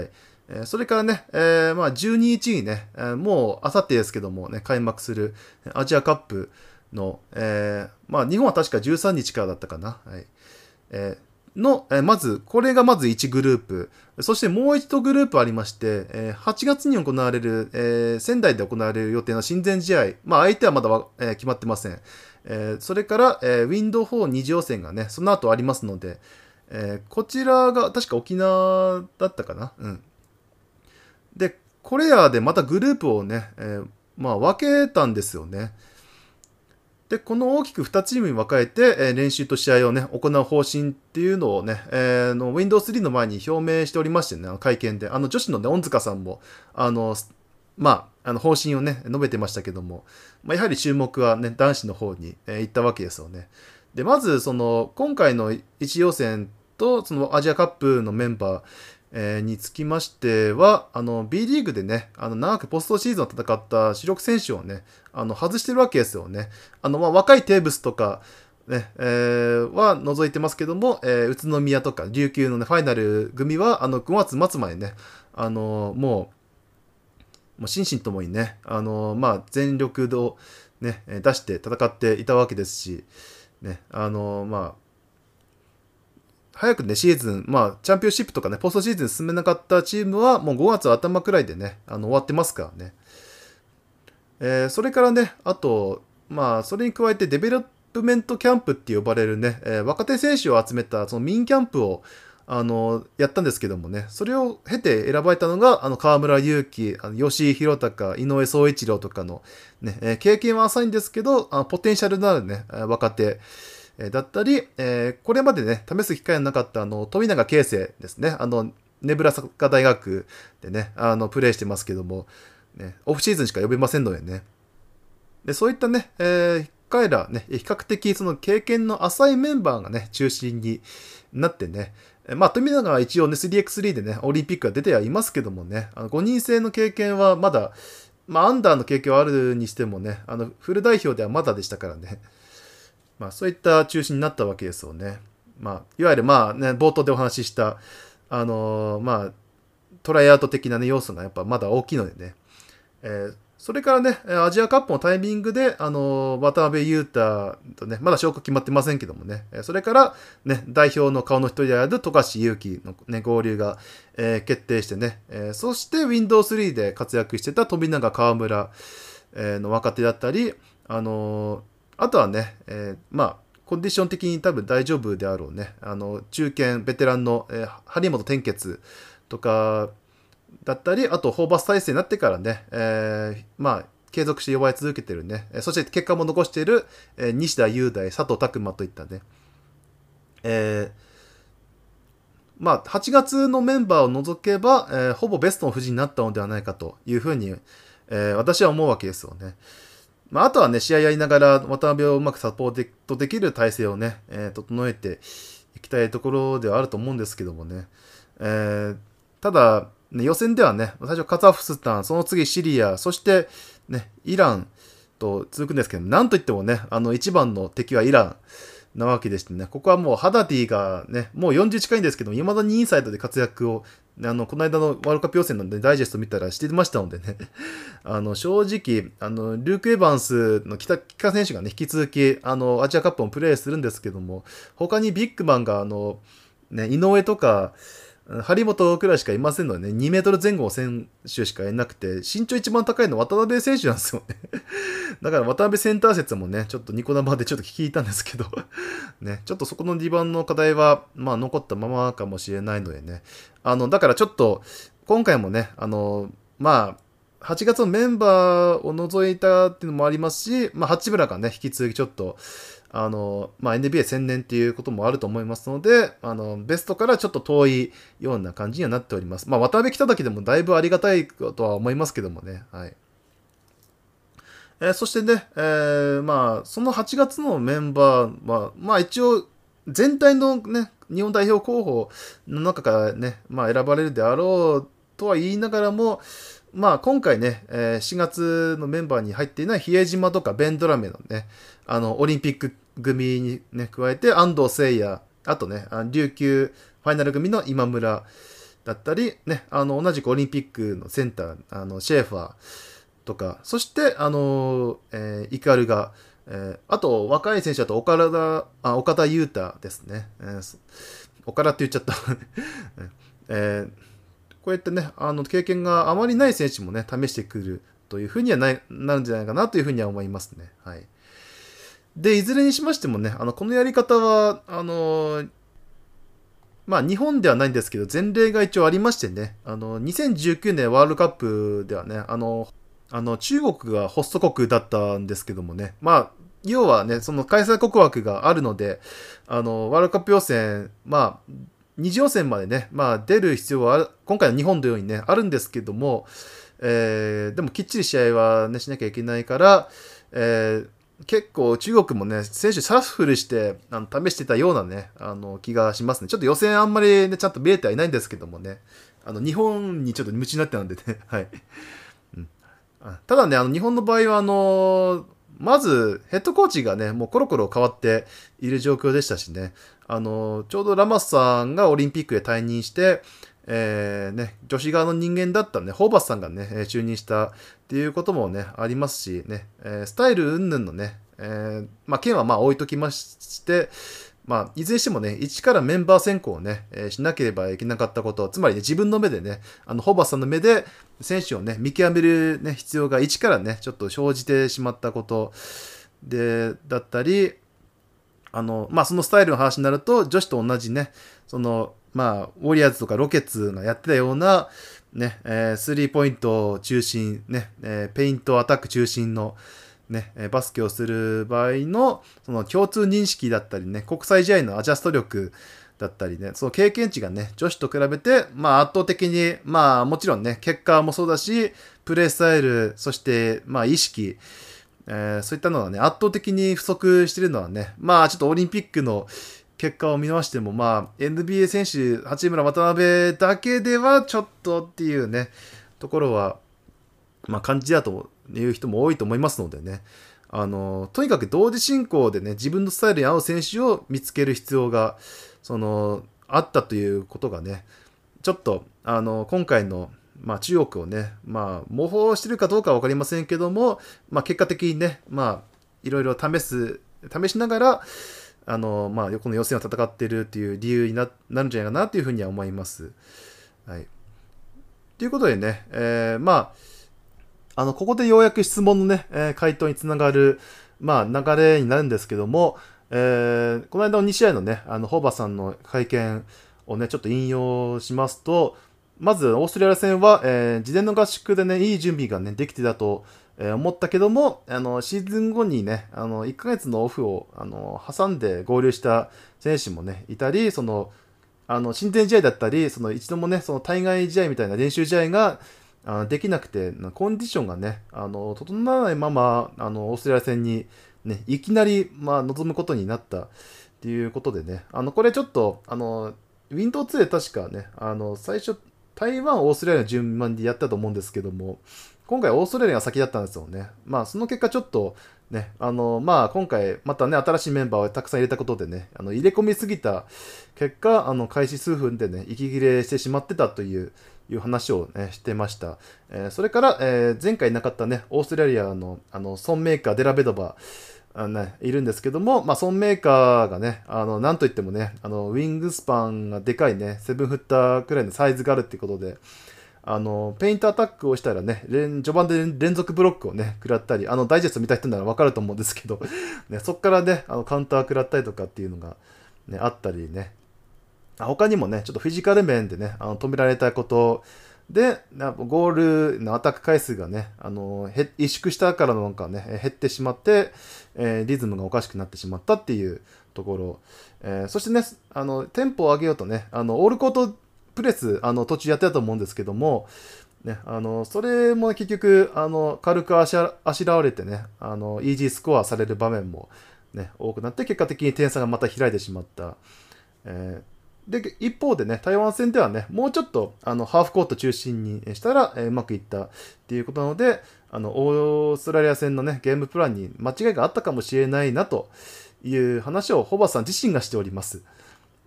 えーそれからね、えーまあ、12日にね、えーもう、あさってですけどもね、開幕するアジアカップの、えーまあ、日本は確か13日からだったかな。はい。えーの、えーまず、これがまず1グループ。そしてもう一度グループありまして、えー8月に行われる、えー仙台で行われる予定の親善試合。まあ、相手はまだ、えー決まってません。えーそれから、えー、ウィンドウ4二次予選がね、その後ありますので、えーこちらが確か沖縄だったかな？うん。で、これらでまたグループをね、えーまあ分けたんですよね。で、この大きく2チームに分かれて、えー練習と試合をね、行う方針っていうのをね、えーの Windows 3の前に表明しておりましてね、会見で、あの女子のね、恩塚さんも、あの、まあ、あの方針をね、述べてましたけども、まあ、やはり注目はね、男子の方に、えー行ったわけですよね。で、まず、その、今回の一予選と、そのアジアカップのメンバー、えーにつきましては、あの、B リーグでね、あの、長くポストシーズンを戦った主力選手をね、あの、外してるわけですよね。あの、まあ、若いテーブスとか、ね、えーは除いてますけども、えー宇都宮とか琉球のね、ファイナル組は、あの、5月末までね、あの、もう、もう心身ともにね、あの、まあ、全力をね、出して戦っていたわけですし、ね、あの、まあ、早くね、シーズン、まあ、チャンピオンシップとかね、ポストシーズン進めなかったチームは、もう5月頭くらいでね、あの終わってますからね。えーそれからね、あと、まあ、それに加えてデベロップメントキャンプって呼ばれるね、えー若手選手を集めた、そのミニキャンプを、あの、やったんですけどもね、それを経て選ばれたのが、あの、河村勇輝、あの吉井宏隆、井上宗一郎とかの、ね、えー経験は浅いんですけど、あポテンシャルのあるね、若手、だったり、えーこれまでね、試す機会のなかった、あの、富永啓生ですね、あの、ネブラスカ大学でね、あの、プレーしてますけども、ね、オフシーズンしか呼べませんのでね。で、そういったね、えー彼らね、比較的その経験の浅いメンバーがね、中心になってね、まあ、富永は一応ね、3x3 でね、オリンピックは出てはいますけどもね、あの5人制の経験はまだ、まあ、アンダーの経験はあるにしてもね、あの、フル代表ではまだでしたからね。まあ、そういった中心になったわけですよね。まあ、いわゆるまあね、冒頭でお話しした、あのーまあ、トライアウト的なね、要素がやっぱまだ大きいのでね。えーそれからね、アジアカップのタイミングで、あの渡辺裕太とね、まだ証拠決まってませんけどもね、それから、ね、代表の顔の一人である富樫勇樹の、ね、合流が、えー決定してね、えーそして Windows 3で活躍してた富永河村、の若手だったり、あのあとはね、えまあ、コンディション的に多分大丈夫であろうね、あの、中堅、ベテランの、え張本天傑とかだったり、あと、ホーバス体制になってからね、えーまあ、継続して呼ばれ続けてるね、そして結果も残している、えー西田雄大、佐藤拓磨といったね、えーまあ、8月のメンバーを除けば、えーほぼベストの布陣になったのではないかというふうに、えー私は思うわけですよね。まあ、あとはね、試合やりながら渡辺をうまくサポートできる体制をね、えー整えていきたいところではあると思うんですけどもね。えーただ、ね、予選ではね、最初カザフスタン、その次シリア、そしてね、イランと続くんですけど、なんといってもね、あの一番の敵はイラン。なわけでしてね、ここはもうハダディがね、もう40近いんですけど、未だにインサイドで活躍を、あの、この間のワールドカップ予選の、ね、ダイジェスト見たらしてましたのでね、あの、正直、あの、ルーク・エヴァンスの北北選手がね、引き続き、あの、アジアカップもプレーするんですけども、他にビッグマンが、あの、ね、井上とか、張本くらいしかいませんのでね、2メートル前後の選手しかいなくて、身長一番高いのは渡辺選手なんですよね。だから渡辺センター説もね、ちょっとニコ生でちょっと聞いたんですけど、ね、ちょっとそこのリバウンドの課題は、まあ残ったままかもしれないのでね。あの、だからちょっと、今回もね、あの、まあ、8月のメンバーを除いたっていうのもありますし、まあ、八村がね、引き続きちょっと、あの、まあ、NBA 専念っていうこともあると思いますので、あの、ベストからちょっと遠いような感じにはなっております。まあ、渡辺来ただけでもだいぶありがたいとは思いますけどもね、はい。えーそしてね、えーまあ、その8月のメンバーは、まあ一応、全体のね、日本代表候補の中からね、まあ選ばれるであろうとは言いながらも、まあ今回ね、えー4月のメンバーに入っていない比江島とかベンドラメのね、あの、オリンピック組にね、加えて安藤聖也、あとね、琉球ファイナル組の今村だったり、ね、あの、同じくオリンピックのセンター、あの、シェーファーとか、そして、あの、えーイカルが、えーあと、若い選手だと岡田、あ岡田優太ですね。えー岡田って言っちゃった。えーこうやってね、あの、経験があまりない選手もね、試してくるというふうにはないなるんじゃないかなというふうには思いますね。はい。で、いずれにしましてもね、あの、このやり方は、あのまあ、日本ではないんですけど、前例が一応ありましてね、あの、2019年ワールドカップではね、あの、あの、中国がホスト国だったんですけどもね、まあ、要はね、その開催国枠があるので、あの、ワールドカップ予選、まあ、二次予選までね、まあ、出る必要は、今回の日本のようにね、あるんですけども、えーでもきっちり試合はね、しなきゃいけないから、えー結構中国もね、選手シャッフルしてあの試してたようなね、あの気がしますね。ちょっと予選あんまりね、ちゃんと見れてはいないんですけどもね、あの日本にちょっと夢中になってたんでね、はい。うんただね、あの日本の場合は、あのまずヘッドコーチがね、もうコロコロ変わっている状況でしたしね、あのちょうどラマスさんがオリンピックで退任して、えーね、女子側の人間だったね、ホーバスさんがね、就任したっていうこともね、ありますしね、えスタイル云々のね、えーまあ、件はまあ置いときまして、まあ、いずれにしてもね、一からメンバー選考をね、えーしなければいけなかったこと、つまりね、自分の目でね、あの、ホーバスさんの目で選手をね、見極めるね、必要が一からね、ちょっと生じてしまったことで、だったり、あの、まあ、そのスタイルの話になると、女子と同じね、その、まあ、ウォリアーズとかロケッツがやってたような、ね、えースリーポイント中心、ね、えーペイントアタック中心の、ね、バスケをする場合の、その共通認識だったりね、国際試合のアジャスト力だったりね、その経験値がね、女子と比べて、まあ圧倒的に、まあもちろんね、結果もそうだし、プレースタイル、そして、まあ意識、えーそういったのはね、圧倒的に不足してるのはね、まあちょっとオリンピックの結果を見ましても、まあ NBA 選手、八村渡辺だけではちょっとっていうね、ところは、まあ感じだという人も多いと思いますのでね、あの、とにかく同時進行でね、自分のスタイルに合う選手を見つける必要が、その、あったということがね、ちょっと、あの、今回の、まあ、中国をね、まあ、模倣してるかどうかは分かりませんけども、まあ、結果的にね、まあ、いろいろ試す、試しながら、あの、まあ、この予選を戦ってるっていう理由にななるんじゃないかなというふうには思います。はい。ということでね、えーまあ、あの、ここでようやく質問のね、えー回答につながる、まあ、流れになるんですけども、えーこの間の2試合のね、あの、ホーバスさんの会見をね、ちょっと引用しますと、まず、オーストラリア戦は、えー事前の合宿でね、いい準備がね、できてたと、えー思ったけども、あの、シーズン後にね、あの、1ヶ月のオフを、あの、挟んで合流した選手もね、いたり、その、あの、親善試合だったり、その、一度もね、その、対外試合みたいな練習試合が、あできなくて、コンディションがね、あの、整わないまま、あの、オーストラリア戦に、ね、いきなり、まあ、臨むことになったっていうことでね、あの、これちょっと、あの、ウィンドウ2で確かね、あの、最初、台湾、オーストラリアの順番でやったと思うんですけども、今回オーストラリアが先だったんですよね。まあ、その結果ちょっと、ね、あの、まあ、今回、またね、新しいメンバーをたくさん入れたことでね、あの、入れ込みすぎた結果、あの、開始数分でね、息切れしてしまってたという、いう話を、ね、してました。えーそれから、えー前回なかったね、オーストラリアの、あの、ソンメーカー、デラベドバ、あのね、いるんですけども、まあ、ソンメーカーがね、あの、なんといってもね、あの、ウィングスパンがでかいね、セブンフッターくらいのサイズがあるってことで、あの、ペイントアタックをしたらね、序盤で連続ブロックをね、食らったり、あの、ダイジェスト見た人ならわかると思うんですけど、ね、そこからね、あの、カウンター食らったりとかっていうのが、ね、あったりね、他にもね、ちょっとフィジカル面でね、あの止められたことで、ゴールのアタック回数がね、あの、萎縮したからなんかね、減ってしまって、えーリズムがおかしくなってしまったっていうところ。えーそしてね、あの、テンポを上げようとね、あの、オールコートプレス、あの、途中やってたと思うんですけども、ね、あの、それも結局、あの、軽くあしらあしらわれてね、あの、イージースコアされる場面もね、多くなって、結果的に点差がまた開いてしまった。えーで、一方でね、台湾戦ではね、もうちょっと、あの、ハーフコート中心にしたら、えーうまくいったっていうことなので、あの、オーストラリア戦のね、ゲームプランに間違いがあったかもしれないな、という話をホバさん自身がしております。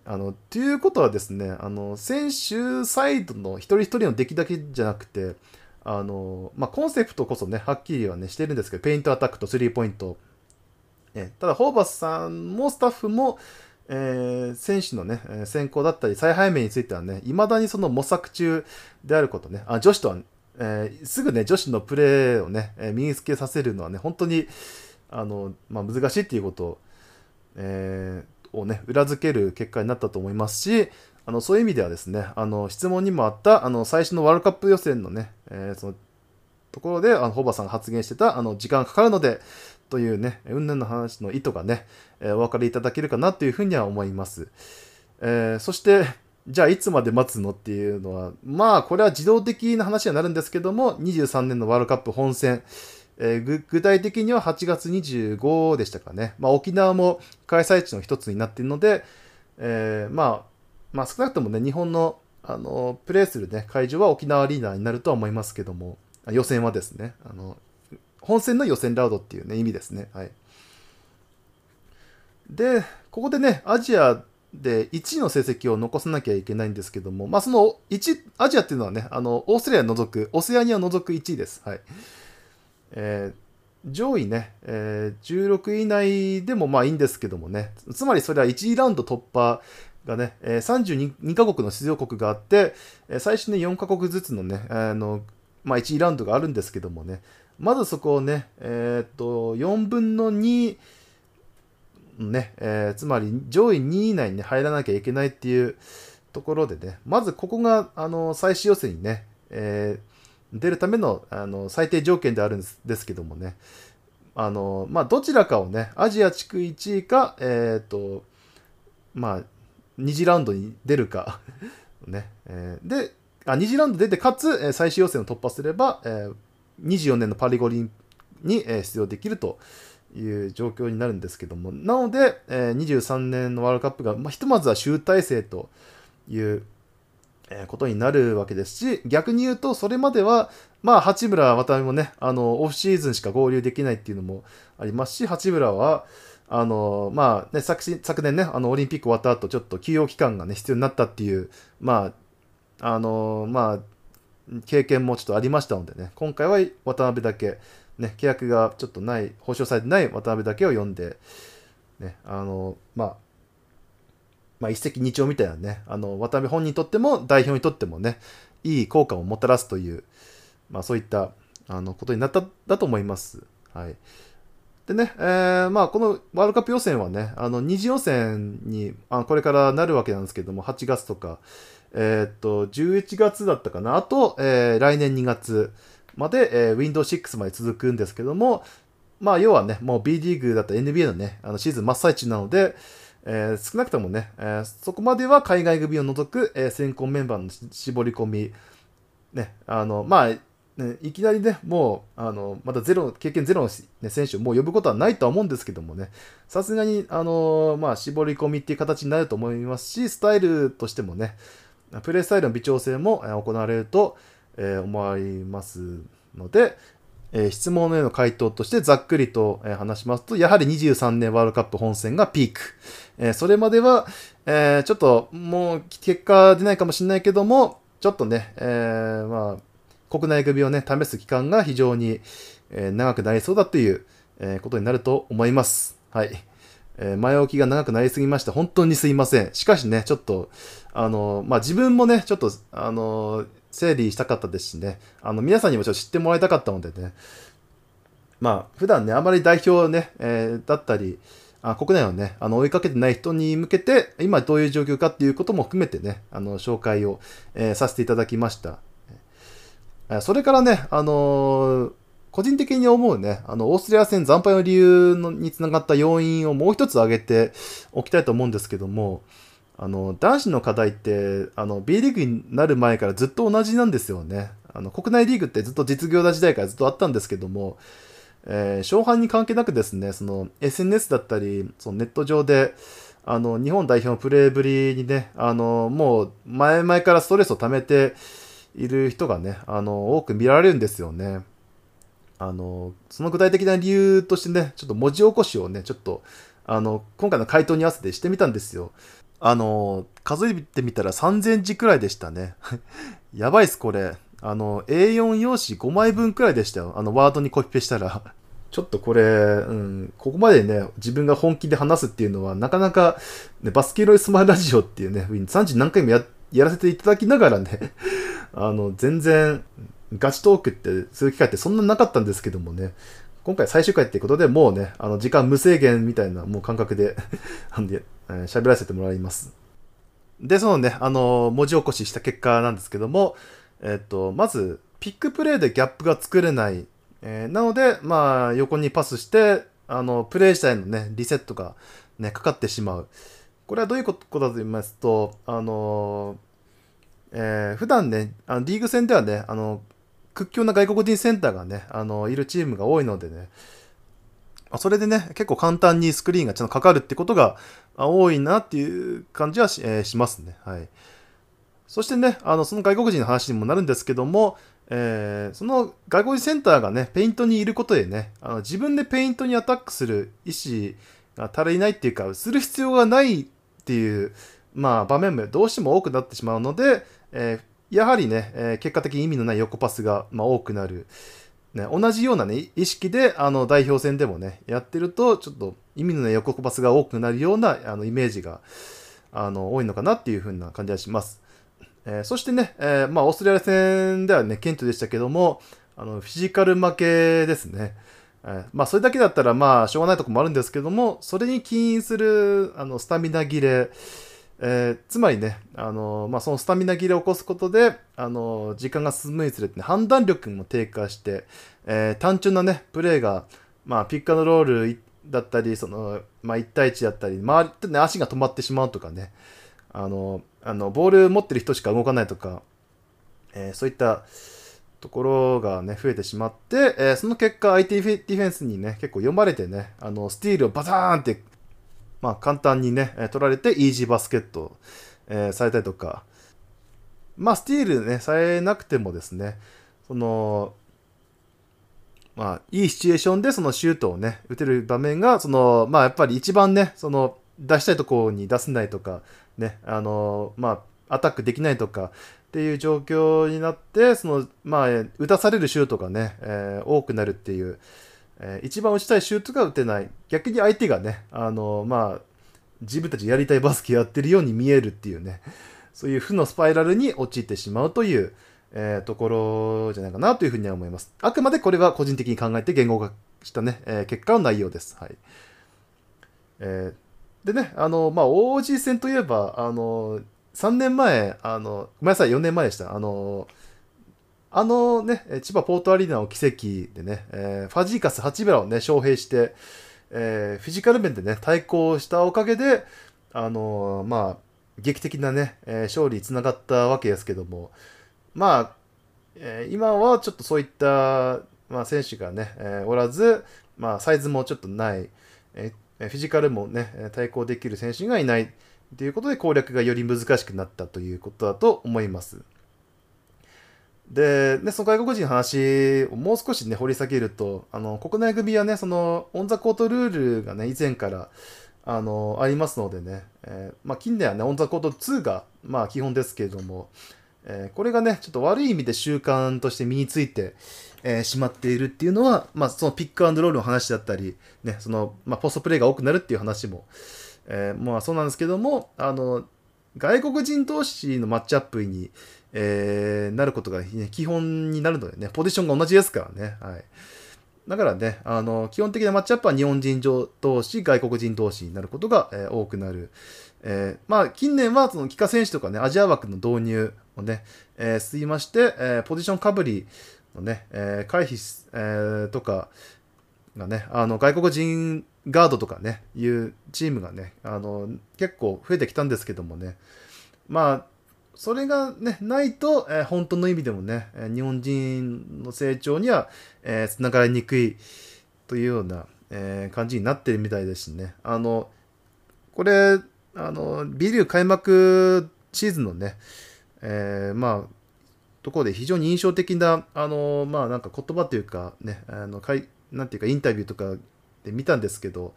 あの、ということはですね、あの、選手サイドの一人一人の出来だけじゃなくて、あの、まあ、コンセプトこそね、はっきりはね、してるんですけど、ペイントアタックとスリーポイント。えただ、ホーバスさんもスタッフも、えー選手のね、選考だったり、采配面についてはね、未だにその模索中であることね、あ女子とは、えーすぐね、女子のプレーをね、えー身につけさせるのはね、本当に、あの、まあ、難しいっていうことを、えーをね、裏付ける結果になったと思いますし、あの、そういう意味ではですね、あの、質問にもあった、あの、最初のワールドカップ予選のね、えーその、ところで、あの、ホバさんが発言してた、あの、時間かかるので、というね、云々の話の意図がね、えーお分かりいただけるかなというふうには思います。えーそして、じゃあいつまで待つのっていうのは、まあ、これは自動的な話にはなるんですけども、23年のワールドカップ本戦、えー具体的には8月25でしたかね。まあ、沖縄も開催地の一つになっているので、えーまあ、まあ、少なくともね、日本の、あの、プレーするね、会場は沖縄アリーナになるとは思いますけども、予選はですね、あの、本戦の予選ラウドっていうね、意味ですね。はい。で、ここでね、アジアで1位の成績を残さなきゃいけないんですけども、まあ、その1、アジアっていうのはね、あの、オーストラリアを除く、オセアニアを除く1位です。はい。えー上位ね、えー16位以内でもまあいいんですけどもね、つまりそれは1次ラウンド突破がね、えー32カ国の出場国があって、えー最初ね4カ国ずつのね、あの、まあ1次ラウンドがあるんですけどもね、まずそこをね、えーと、4分の2、ね、えーつまり上位2位以内に入らなきゃいけないっていうところでね、まずここが、あの、最終予選にね、えー出るためのあの最低条件であるんですけどもね、あの、まあ、どちらかをね、アジア地区1位か、えっ、と、まあ、2次ラウンドに出るか、ね、えーで、あ、2次ラウンド出て、かつ、最終予選を突破すれば、えー24年のパリ五輪に、出場できるという状況になるんですけども、なので、えー23年のワールドカップが、まあ、ひとまずは集大成という、ことになるわけですし、逆に言うと、それまでは、まあ、八村、渡辺もね、あの、オフシーズンしか合流できないっていうのもありますし、八村は、あの、まあ、ね、昨昨年ね、あの、オリンピック終わった後、ちょっと休養期間がね、必要になったっていう、まあ、あの、まあ、経験もちょっとありましたのでね、今回は渡辺だけ、ね、契約がちょっとない、保証されてない渡辺だけを読んで、ね、あの、まあ、まあ、一石二鳥みたいなね、あの、渡辺本人にとっても、代表にとってもね、いい効果をもたらすという、まあ、そういった、あの、ことになった、だと思います。はい。でね、えーまあ、このワールドカップ予選はね、あの、二次予選に、あこれからなるわけなんですけども、8月とか、えーっと、11月だったかな、あと、えー来年2月まで、えー Windows 6まで続くんですけども、まあ、要はね、もう B リーグだった NBA のね、あのシーズン真っ最中なので、えー少なくともね、えーそこまでは海外組を除く、えー選考メンバーの絞り込み、ね、あの、まあ、ね、いきなりね、もう、あの、まだゼロ、経験ゼロの、ね、選手をもう呼ぶことはないとは思うんですけどもね、さすがに、あの、まあ、絞り込みっていう形になると思いますし、スタイルとしてもね、プレースタイルの微調整もえ行われると、えー思いますので、えー質問への回答としてざっくりと、えー話しますと、やはり23年ワールドカップ本戦がピーク。えーそれまでは、えちょっともう結果出ないかもしれないけども、ちょっとね、えまあ、国内組をね、試す期間が非常に、え長くなりそうだという、えことになると思います。はい。え前置きが長くなりすぎました。本当にすいません。しかしね、ちょっと、あの、まあ、自分もね、ちょっと、あの、整理したかったですしね、あの、皆さんにもちょっと知ってもらいたかったのでね、まあ、普段ね、あまり代表ね、えーだったり、あ国内をね、あの、追いかけてない人に向けて、今どういう状況かっていうことも含めてね、あの、紹介を、えーさせていただきました。それからね、あのー個人的に思うね、あの、オーストリア戦惨敗の理由のにつながった要因をもう一つ挙げておきたいと思うんですけども、あの、男子の課題って、あの、B リーグになる前からずっと同じなんですよね。あの、国内リーグってずっと実業団時代からずっとあったんですけども、えー勝敗に関係なくですね、その SNS だったり、そのネット上で、あの、日本代表のプレーぶりにね、あの、もう前々からストレスを溜めている人がね、あの、多く見られるんですよね。あの、その具体的な理由としてね、ちょっと文字起こしをね、ちょっと、あの、今回の回答に合わせてしてみたんですよ。あの、数えてみたら3000字くらいでしたね。やばいっす、これ。あの、A4 用紙5枚分くらいでしたよ。あの、ワードにコピペしたら。ちょっとこれ、うん、ここまでね、自分が本気で話すっていうのは、なかなか、ね、バスケロイスマイラジオっていうね、30何回もややらせていただきながらね、あの、全然、ガチトークってする機会ってそんななかったんですけどもね、今回最終回っていうことでもうね、あの、時間無制限みたいなもう感覚、で、えーらせてもらいます。で、そのね、あの、文字起こしした結果なんですけども、えっと、まず、ピックプレイでギャップが作れない。えーなので、まあ、横にパスして、あの、プレイ自体のね、リセットがね、かかってしまう。これはどういうことかと言いますと、あのえー普段ね、あのリーグ戦ではね、あの、屈強な外国人センターがね、あの、いるチームが多いのでね、それでね、結構簡単にスクリーンがちゃんとかかるってことが多いなっていう感じはし,、えーしますね。はい。そしてね、あの、その外国人の話にもなるんですけども、えーその外国人センターがね、ペイントにいることでね、あの自分でペイントにアタックする意思が足りないっていうか、する必要がないっていう、まあ、場面もどうしても多くなってしまうので、えーやはりね、えー結果的に意味のない横パスが、まあ、多くなる。ね、同じようなね、意識で、あの、代表戦でもね、やってると、ちょっと意味のない横パスが多くなるような、あの、イメージが、あの、多いのかなっていうふうな感じがします。えーそしてね、えーまあ、オーストラリア戦ではね、顕著でしたけども、あの、フィジカル負けですね。えーまあ、それだけだったら、まあ、しょうがないとこもあるんですけども、それに起因する、あの、スタミナ切れ、えーつまりね、あのまあ、そのスタミナ切れを起こすことで、あの時間が進むにつれて、ね、判断力も低下して、え単純なね、プレーが、まあ、ピックアンドロールだったり、その、まあ、1対1だったり、周りってね、足が止まってしまうとかね、あの、あの、ボール持ってる人しか動かないとか、えそういったところがね、増えてしまって、えその結果、相手ディフェンスにね、結構読まれてね、あの、スティールをバザーンって、まあ、簡単にね、取られて、イージーバスケット、えーされたりとか、まあ、スティールね、されなくてもですね、その、まあ、いいシチュエーションでそのシュートをね、打てる場面が、その、まあ、やっぱり一番ね、その、出したいところに出せないとか、ね、あの、まあ、アタックできないとかっていう状況になって、その、まあ、打たされるシュートがね、えー多くなるっていう、えー一番打ちたいシュートが打てない。逆に相手がね、あの、まあ、自分たちやりたいバスケやってるように見えるっていうね、そういう負のスパイラルに陥ってしまうという、えーところじゃないかなというふうには思います。あくまでこれは個人的に考えて言語化したね、えー結果の内容です。はい。えーでね、あの、まあ、OG 戦といえば、あの、3年前、あの、ごめんなさい、4年前でした。あの、あのね、千葉ポートアリーナの奇跡でね、えーファジーカス八村をね、招聘して、えーフィジカル面でね、対抗したおかげで、あのまあ、劇的なね、えー勝利につながったわけですけども、まあ、えー今はちょっとそういった、まあ、選手がね、えおらず、まあ、サイズもちょっとない、えフィジカルもね、対抗できる選手がいないということで攻略がより難しくなったということだと思います。で、ね、その外国人の話をもう少しね、掘り下げると、あの、国内組はね、その、オンザコートルールがね、以前から、あの、ありますのでね、えーまあ、近年はね、オンザコート2が、まあ、基本ですけれども、えーこれがね、ちょっと悪い意味で習慣として身について、えーしまっているっていうのは、まあ、そのピックアンドロールの話だったり、ね、その、ま、ポストプレイが多くなるっていう話も、えまあ、そうなんですけども、あの、外国人同士のマッチアップに、えーなることが、ね、基本になるのでね、ポジションが同じですからね。はい。だからね、あの、基本的なマッチアップは日本人同士、外国人同士になることが、えー多くなる。えーまあ、近年は、その、帰化選手とかね、アジア枠の導入をね、えー進みまして、えーポジションかぶりのね、えー回避、えーとかがね、あの、外国人ガードとかね、いうチームがね、あの、結構増えてきたんですけどもね、まあ、それがね、ないと、えー本当の意味でもね、えー日本人の成長には、えー、つながりにくい、というような、えー感じになってるみたいですしね。あの、これ、あの、B リー開幕シーズンのね、えーまあ、ところで非常に印象的な、あの、まあ、なんか言葉というか、ね、あの、かいなんていうか、インタビューとかで見たんですけど、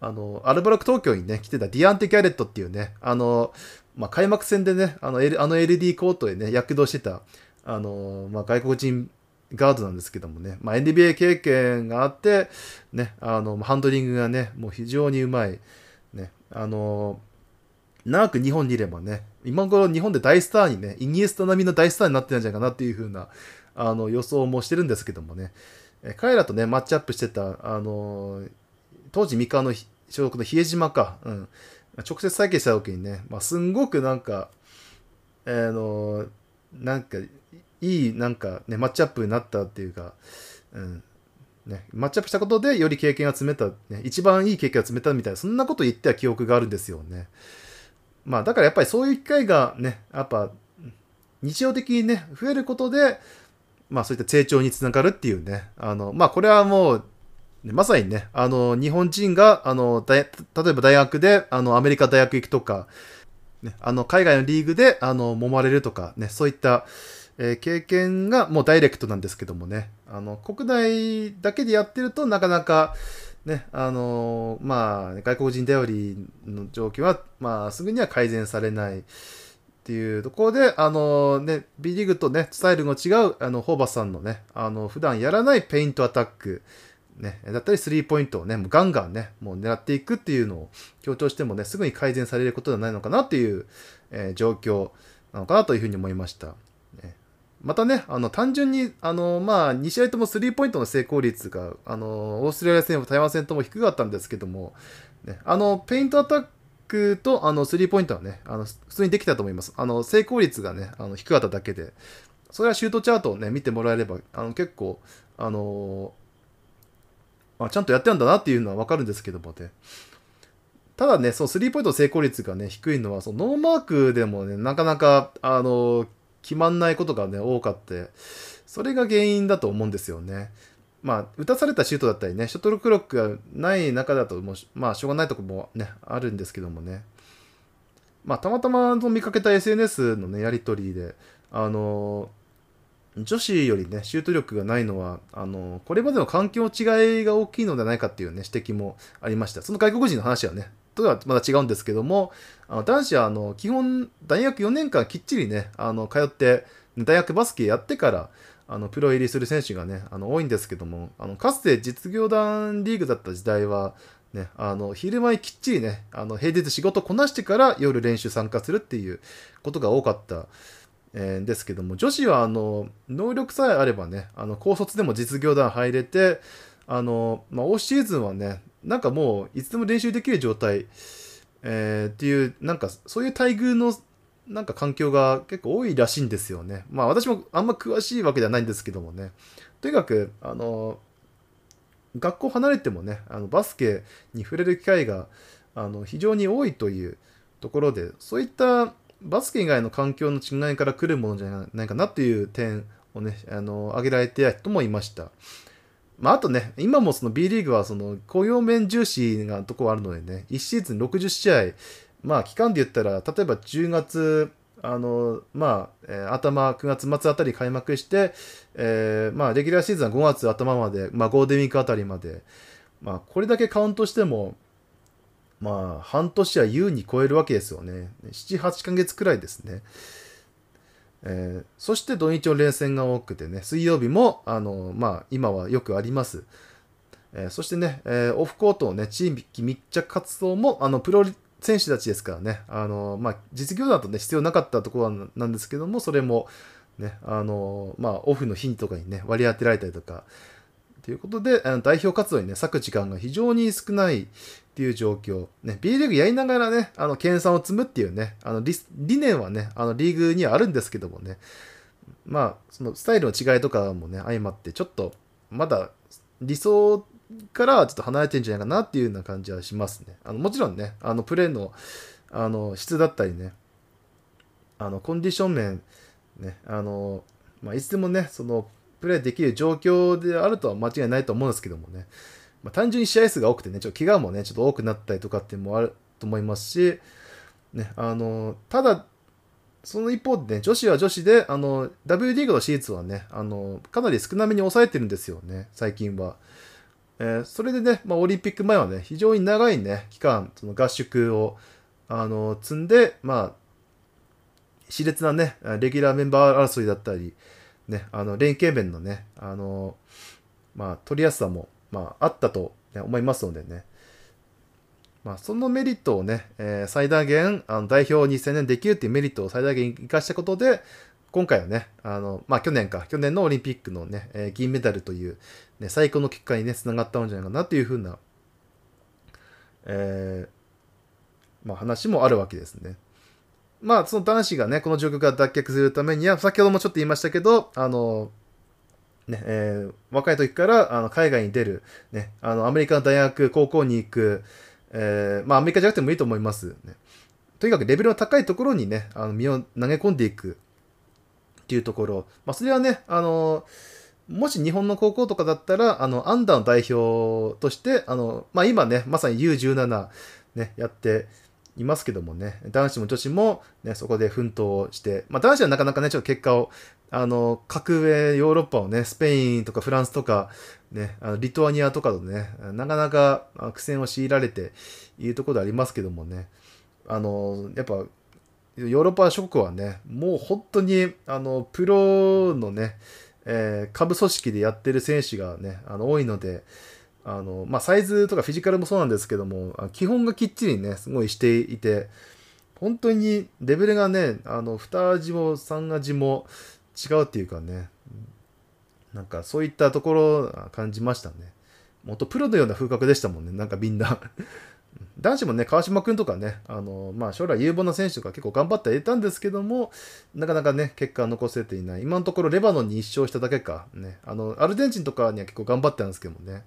あの、アルバルク東京にね、来てたディアンテ・ギャレットっていうね、あの、まあ、開幕戦でね、あの、L、あの LD コートでね、躍動してた、あの、まあ、外国人ガードなんですけどもね、まあ、NBA 経験があって、ね、あの、ハンドリングがね、もう非常にうまい、ね、あの、長く日本にいればね、今頃日本で大スターにね、イニエスタ並みの大スターになってるんじゃないかなっていう風な、あの、予想もしてるんですけどもね、え彼らとね、マッチアップしてた、あの、当時三河の所属の比江島か、うん、直接再建した時にね、まあ、すんごくなんか、あの、なんか、いい、なんかね、マッチアップになったっていうか、うん、ね、マッチアップしたことでより経験が積めた、ね、一番いい経験が積めたみたいな、そんなこと言っては記憶があるんですよね。まあ、だからやっぱりそういう機会がね、やっぱ、日常的にね、増えることで、まあそういった成長につながるっていうね、あの、まあこれはもう、まさにね、あの、日本人が、あの、例えば大学で、あの、アメリカ大学行くとか、ね、あの、海外のリーグで、あの、揉まれるとか、ね、そういった、えー経験がもうダイレクトなんですけどもね、あの、国内だけでやってるとなかなか、ね、あのまあ、外国人頼りの状況は、まあ、すぐには改善されない。っていうところで、あのね、B リーグとね、スタイルの違う、あの、ホーバスさんのね、あの、普段やらないペイントアタック、ね、だったりスリーポイントをね、もうガンガンね、もう狙っていくっていうのを強調してもね、すぐに改善されることではないのかなっていう、えー状況なのかなというふうに思いました。ねまたね、あの、単純に、あの、まあ、2試合ともスリーポイントの成功率が、あの、オーストラリア戦も、台湾戦とも低かったんですけども、ね、あの、ペイントアタックと、あの、スリーポイントはね、あの、普通にできたと思います。あの、成功率がね、あの、低かっただけで、それはシュートチャートをね、見てもらえれば、あの、結構、あのあ、ちゃんとやってるんだなっていうのはわかるんですけどもね。ただね、そのスリーポイント成功率がね、低いのは、そのノーマークでもね、なかなか、あの、決まんないことがね、多かって、それが原因だと思うんですよね。まあ、打たされたシュートだったりね、ショットクロックがない中だともう、まあ、しょうがないとこもね、あるんですけどもね。まあ、たまたま見かけた SNS のね、やりとりで、あの、女子よりね、シュート力がないのは、あの、これまでの環境違いが大きいのではないかっていうね、指摘もありました。その外国人の話はね、とはまだ違うんですけども、あの男子は、あの、基本、大学4年間きっちりね、あの、通って、大学バスケやってから、あの、プロ入りする選手がね、あの、多いんですけども、あの、かつて実業団リーグだった時代は、ね、あの、昼間きっちりね、あの、平日仕事こなしてから夜練習参加するっていうことが多かった。えですけども女子はあの能力さえあればねあの高卒でも実業団入れてあの、まあ、オフシーズンはねなんかもういつでも練習できる状態、えーっていうなんかそういう待遇のなんか環境が結構多いらしいんですよね。まあ私もあんま詳しいわけではないんですけどもね。とにかくあの学校離れてもねあのバスケに触れる機会があの非常に多いというところでそういったバスケ以外の環境の違いから来るものじゃないかなっていう点をね、あの、挙げられている人もいました。まあ、あとね、今もその B リーグはその雇用面重視なところあるのでね、1シーズン60試合、まあ、期間で言ったら、例えば10月、あの、まあ、えー頭、9月末あたり開幕して、えーまあ、レギュラーシーズンは5月頭まで、まあ、ゴールデンウィークあたりまで、まあ、これだけカウントしても、まあ、半年は優に超えるわけですよね。7、8ヶ月くらいですね。えーそして土日の連戦が多くてね、水曜日も、あの、まあ、今はよくあります。えーそしてね、えーオフコートのね、地域密着活動も、あの、プロ選手たちですからね、あの、まあ、実業団とね、必要なかったところなんですけども、それも、ね、あの、まあ、オフの日とかにね、割り当てられたりとか、ということで、代表活動にね、割く時間が非常に少ないっていう状況。ね、B リーグやりながらね、あの、研鑽を積むっていうね、あの理、理念はね、あの、リーグにはあるんですけどもね、まあ、そのスタイルの違いとかもね、相まって、ちょっと、まだ理想からちょっと離れてんじゃないかなっていうような感じはしますね。あの、もちろんね、あの、プレーの、あの、質だったりね、あの、コンディション面、ね、あの、まあ、いつでもね、その、プレーできる状況であるとは間違いないと思うんですけどもね、まあ、単純に試合数が多くてね、ちょっと怪我もね、ちょっと多くなったりとかっていうのもあると思いますし、ね、あの、ただ、その一方でね、女子は女子で、あの、W リーグのシーズンはね、あの、かなり少なめに抑えてるんですよね、最近は。えーそれでね、まあ、オリンピック前はね、非常に長いね、期間、その合宿を、あの、積んで、まあ、熾烈なね、レギュラーメンバー争いだったり、ね、あの、連携面のね、あの、まあ、取りやすさも、まあ、あったと、ね、思いますのでね、まあ、そのメリットをね、えー最大限、あの代表に専念できるっていうメリットを最大限生かしたことで、今回はね、あの、まあ、去年か、去年のオリンピックのね、えー銀メダルという、ね、最高の結果にね、つながったんじゃないかなというふうな、えーまあ、話もあるわけですね。まあ、その男子がね、この状況から脱却するためには、先ほどもちょっと言いましたけど、あの、ね、えー若い時からあの海外に出る、ね、あの、アメリカの大学、高校に行く、えーまあ、アメリカじゃなくてもいいと思います、ね。とにかくレベルの高いところにね、あの身を投げ込んでいくっていうところ、まあ、それはね、あの、もし日本の高校とかだったら、あの、アンダーの代表として、あの、まあ、今ね、まさに U17、ね、やっていますけどもね、男子も女子も、ね、そこで奮闘して、まあ、男子はなかなかね、ちょっと結果を、あの、格上ヨーロッパをね、スペインとかフランスとか、ね、あのリトアニアとかとね、なかなか苦戦を強いられているところでありますけどもね、あの、やっぱ、ヨーロッパ諸国はね、もう本当に、あの、プロのね、えー下部組織でやってる選手がね、あの、多いので、あの、まあ、サイズとかフィジカルもそうなんですけども、基本がきっちりね、すごいしていて、本当にレベルがね、あの、2味も3味も違うっていうかね、なんかそういったところ感じましたね。もっとプロのような風格でしたもんね、なんかみんな。男子もね、川島君とかね、あの、まあ、将来有望な選手とか結構頑張ってはいたんですけども、なかなかね、結果は残せていない。今のところレバノンに1勝しただけか、ね、あの、アルゼンチンとかには結構頑張ってたんですけどもね。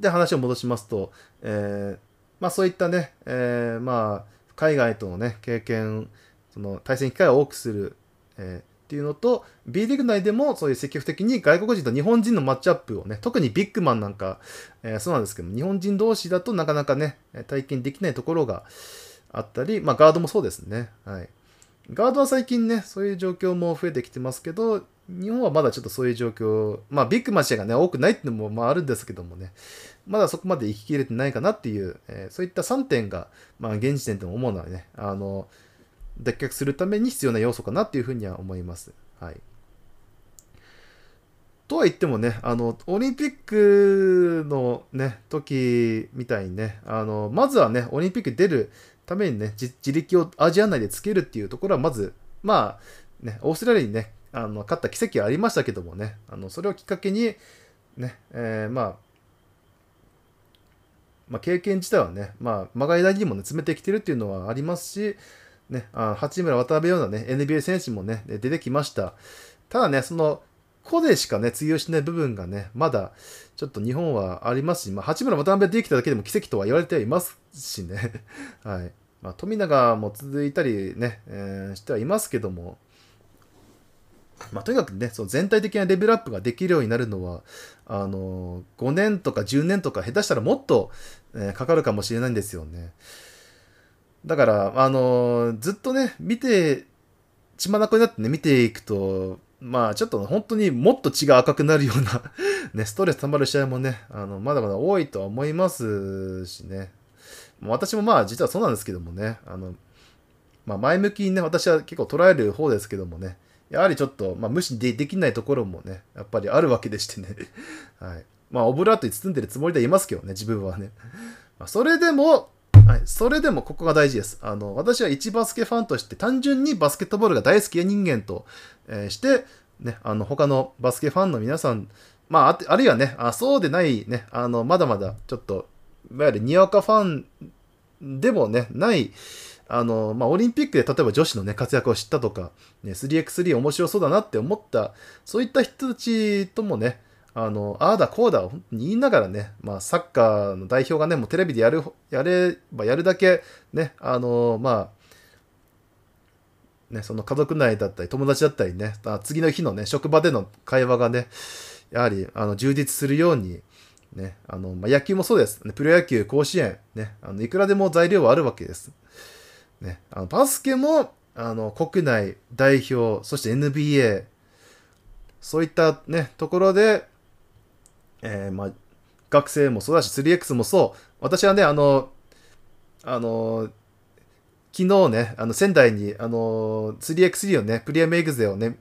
で、話を戻しますと、えーまあそういったね、えーまあ、海外とのね、経験、その対戦機会を多くする、えーっていうのと、B リーグ内でもそういう積極的に外国人と日本人のマッチアップをね、特にビッグマンなんか、えーそうなんですけど、日本人同士だとなかなかね、体験できないところがあったり、まあガードもそうですね。はい。ガードは最近ね、そういう状況も増えてきてますけど、日本はまだちょっとそういう状況、まあビッグマッチがね、多くないっていうのもまああるんですけどもね、まだそこまで行ききれてないかなっていう、えーそういった3点が、まあ現時点でも思うのはね、あの、脱却するために必要な要素かなっていうふうには思います。はい。とは言ってもね、あの、オリンピックのね、時みたいにね、あの、まずはね、オリンピック出るためにね、自自力をアジア内でつけるっていうところは、まず、まあ、ね、オーストラリアにね、あの、勝った奇跡はありましたけどもね、あの、それをきっかけに、ね、えーまあ、まあ、経験自体はね、まあ、まがいなりにもね、詰めてきてるっていうのはありますし、ね、あ八村渡辺ようなね、NBA 選手もね、出てきました。ただね、その、個でしかね、通用しない部分がね、まだ、ちょっと日本はありますし、まあ、八村渡辺できただけでも奇跡とは言われてはいますしね。はい。まあ、富永も続いたりね、えーしてはいますけども、まあ、とにかくね、その全体的なレベルアップができるようになるのは、あの5年とか10年とか、下手したらもっと、えーかかるかもしれないんですよね。だから、あのずっとね、見て、血眼になってね、見ていくと、まあ、ちょっと本当にもっと血が赤くなるような、ね、ストレス溜まる試合もね、あの、まだまだ多いとは思いますしね。私もまあ、実はそうなんですけどもね、あの、まあ、前向きにね、私は結構捉える方ですけどもね、やはりちょっと、まあ、無視でできないところもね、やっぱりあるわけでしてね。はい。まあ、オブラートに包んでるつもりではいますけどね、自分はね。まあ、それでも、はい、それでもここが大事です。あの、私は一バスケファンとして単純にバスケットボールが大好きな人間と、えーして、ね、あの、他のバスケファンの皆さん、まあ、あるいはね、あそうでないね、あの、まだまだちょっと、いわゆるにわかファンでもね、ない、あの、まあ、オリンピックで例えば女子のね、活躍を知ったとか、ね、3x3 面白そうだなって思った、そういった人たちともね、あの、ああだこうだを本当に言いながらね、まあ、サッカーの代表がね、もうテレビでやる、やればやるだけ、ね、あの、まあ、ね、その家族内だったり、友達だったりね、次の日のね、職場での会話がね、やはりあの充実するように、ね、あの、まあ、野球もそうです。プロ野球、甲子園、ね、あの、いくらでも材料はあるわけです。ね、あのバスケも、あの、国内代表、そして NBA、そういったね、ところで、えー、まあ、学生もそうだし、3X もそう。私はね、あの、あの、昨日ね、あの、仙台に、あの、3x3 をね、プリアムエグゼをね、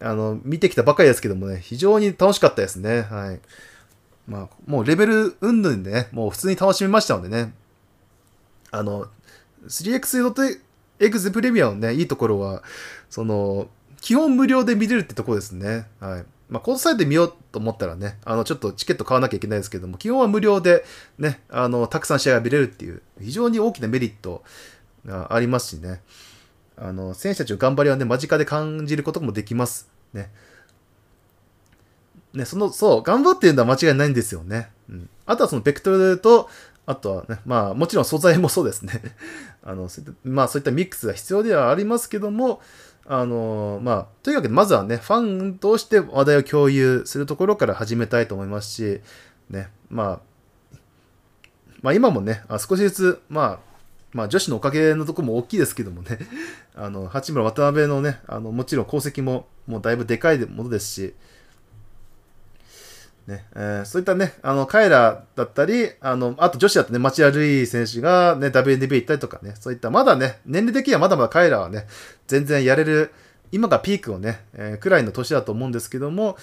あの、見てきたばかりですけどもね、非常に楽しかったですね。はい。まあ、もうレベル云々でね、もう普通に楽しみましたのでね、あの、3x.exe プレミアのね、いいところは、その、基本無料で見れるってとこですね。はい。まあ、このサイトで見ようと思ったらね、あの、ちょっとチケット買わなきゃいけないですけども、基本は無料でね、あの、たくさん試合が見れるっていう、非常に大きなメリットがありますしね、あの、選手たちの頑張りはね、間近で感じることもできます。ね。ね、その、そう、頑張ってるのは間違いないんですよね。うん。あとはそのベクトルと、あとはね、まあもちろん素材もそうですね。あの、まあそういったミックスが必要ではありますけども、あの、まあ、とにかくまずはね、ファンとして話題を共有するところから始めたいと思いますし、ね、まあ、まあ今もね、あ少しずつ、まあ、まあ女子のおかげのとこも大きいですけどもね、あの、八村渡辺のね、あの、もちろん功績ももうだいぶでかいものですし、ねえー、そういったね、あの、カエラだったり、あの、あと女子だとね、町田瑠唯選手がね、WNBA 行ったりとかね、そういった、まだね、年齢的にはまだまだカエラはね、全然やれる、今がピークをね、えー、くらいの年だと思うんですけども、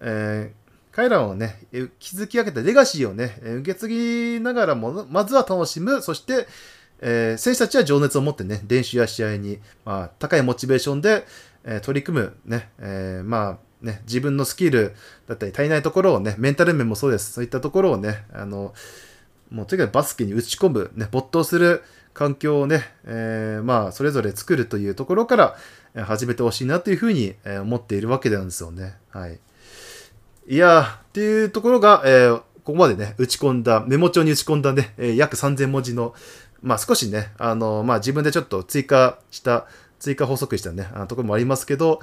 えー、彼らをね、築き上げたレガシーをね、受け継ぎながらも、まずは楽しむ、そして、え、選手たちは情熱を持ってね、練習や試合に、まあ、高いモチベーションで、え、取り組む、ね、え、まあ、ね、自分のスキルだったり足りないところをね、メンタル面もそうです。そういったところをね、あの、もうとにかくバスケに打ち込む、ね、没頭する環境をね、えー、まあ、それぞれ作るというところから始めてほしいなというふうに思っているわけなんですよね。はい。いやー、っていうところが、えー、ここまでね、打ち込んだ、メモ帳に打ち込んだね、え、約3000文字の、まあ少しね、あの、まあ自分でちょっと追加した、追加補足したね、あのところもありますけど、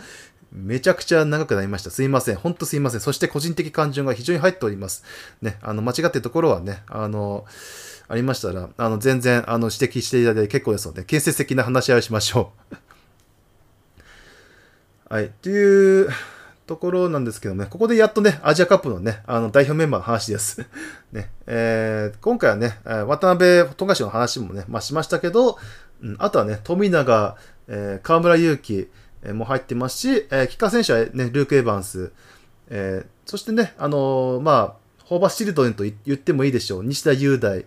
めちゃくちゃ長くなりました。すいません。ほんとすいません。そして個人的感情が非常に入っております。ね、あの、間違ってるところはね、あの、ありましたら、あの、全然、あの、指摘していただいて結構ですので、建設的な話し合いをしましょう。はい。というところなんですけどもね、ここでやっとね、アジアカップのね、あの、代表メンバーの話です。ね、えー、今回はね、渡辺富樫の話もね、まあ、しましたけど、うん、あとはね、富永、えー、河村勇輝、も入ってますし、えー、キッカー選手はね、ルーク・エヴァンス、えー、そしてね、あのー、まあ、ホーバス・シルトンと言ってもいいでしょう。西田雄大、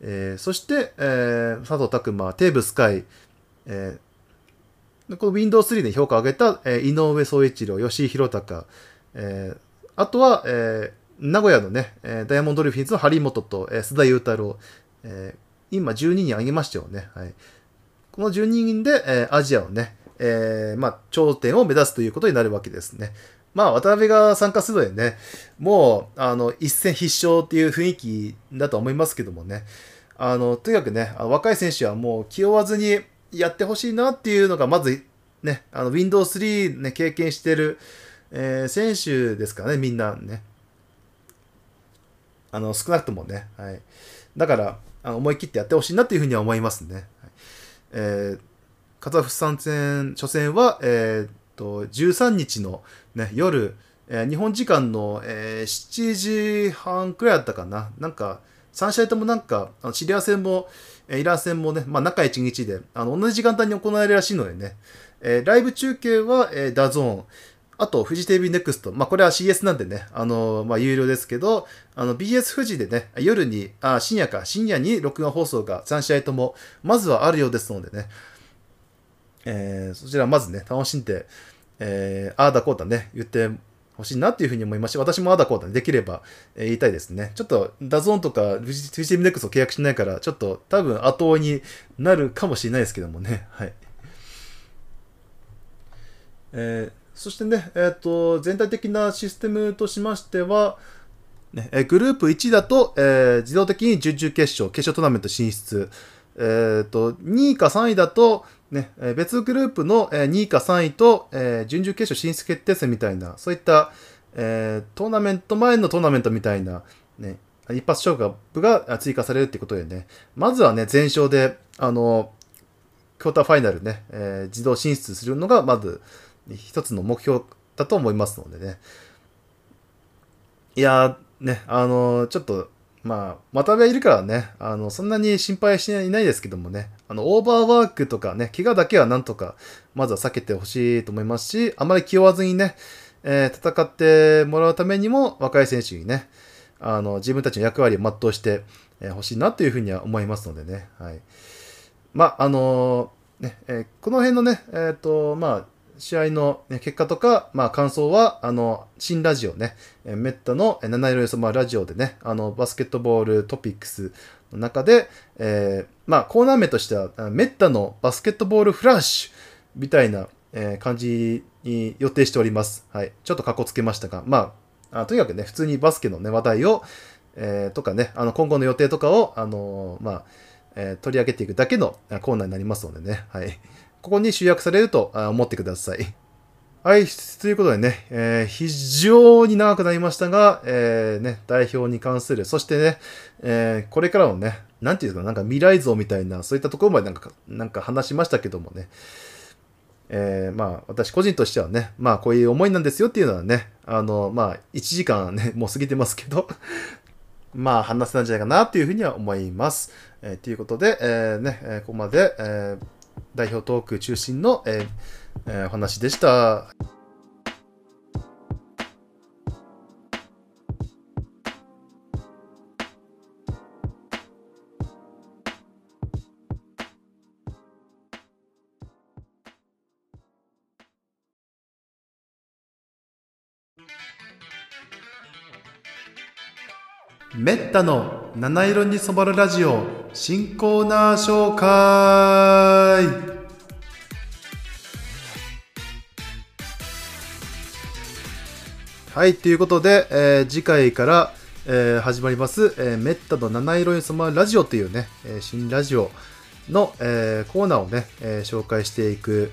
えー、そして、えー、佐藤拓磨、テーブスカイ、えー、この Windows3 で評価を上げた、えー、井上総一郎、吉井宏隆、えー、あとは、えー、名古屋のね、えー、ダイヤモンドルフィンズの張本と、えー、須田雄太郎、えー、今12人挙げましたよね。はい。この12人で、えー、アジアをね、えー、まあ、頂点を目指すということになるわけですね。まあ、渡辺が参加するのでね、もう、あの、一戦必勝っていう雰囲気だと思いますけどもね、あの、とにかくね、若い選手はもう気負わずにやってほしいなっていうのが、まず、ね、あの、Windows 3ね、経験してる、えー、選手ですからね、みんなね。あの、少なくともね、はい。だから、あの思い切ってやってほしいなっていうふうには思いますね。はい、えーカザフスタン戦、初戦は、えー、っと、13日の、ね、夜、えー、日本時間の、えー、7時半くらいだったかな。なんか、3試合ともなんか、あのシリア戦も、えイラン戦もね、まあ、中1日で、あの、同じ時間帯に行われるらしいのでね、えー、ライブ中継は、えー、 DAZN、あと、フジテレビネクスト。まあ、これは CS なんでね、あの、まあ、有料ですけど、あの、BS 富士でね、夜に、あ、深夜か、深夜に録画放送が3試合とも、まずはあるようですのでね、えー、そちらまずね、楽しんで、えー、ああだこうだね、言ってほしいなっていうふうに思いまして、私もああだこうだね、できれば、えー、言いたいですね。ちょっと、 DAZN とか、フジテレビネックスを契約しないから、ちょっと多分後追いになるかもしれないですけどもね、はい。えー、そしてね、えっ、ー、と、全体的なシステムとしましては、ね、えグループ1だと、えー、自動的に準々決勝、決勝トーナメント進出。えっ、ー、と、2位か3位だと、ね、別グループの、2位か3位と、え準々決勝進出決定戦みたいな、そういった、えートーナメント前のトーナメントみたいな、ね、一発勝負が追加されるってことでね、まずはね、全勝で、あの、クォーターファイナルね、えー自動進出するのが、まず、一つの目標だと思いますのでね。いやー、ね、あのちょっと、まあ、渡辺いるからね、あの、そんなに心配していないですけどもね、あの、オーバーワークとかね、怪我だけはなんとか、まずは避けてほしいと思いますし、あまり気負わずにね、えー戦ってもらうためにも、若い選手にね、あの、自分たちの役割を全うしてえー欲しいなというふうには思いますのでね、はい。まあ、あのね、えーこの辺のね、えっ、と、まあ、試合の、ね、結果とか、まあ、感想は、あの、新ラジオね、えメッタの七色よそまラジオでね、あの、バスケットボールトピックスの中で、えーまあ、コーナー名としては、メッタのバスケットボールフラッシュみたいな、えー感じに予定しております。はい。ちょっと格好つけましたが、まあ、あとにかくね、普通にバスケのね、話題を、えーとかね、あの、今後の予定とかを、あのまあ、え取り上げていくだけのコーナーになりますのでね、はい。ここに集約されると思ってください。はい、ということでね、えー非常に長くなりましたが、えーね、代表に関する、そしてね、えーこれからのね、なんていうかな、なんか未来像みたいな、そういったところまでなんか、なんか話しましたけどもね、えーまあ、私個人としてはね、まあ、こういう思いなんですよっていうのはね、あの、まあ、1時間ね、もう過ぎてますけど、まあ、話せたんじゃないかなというふうには思います。えーということで、えーね、ここまで、えー代表トーク中心の、えーえーお話でした。メッタの七色に染まるラジオ新コーナー紹介はい、ということで、えー次回から、えー始まります、えーメッタの七色に染まるラジオというね、えー新ラジオの、えーコーナーをね、えー紹介していく、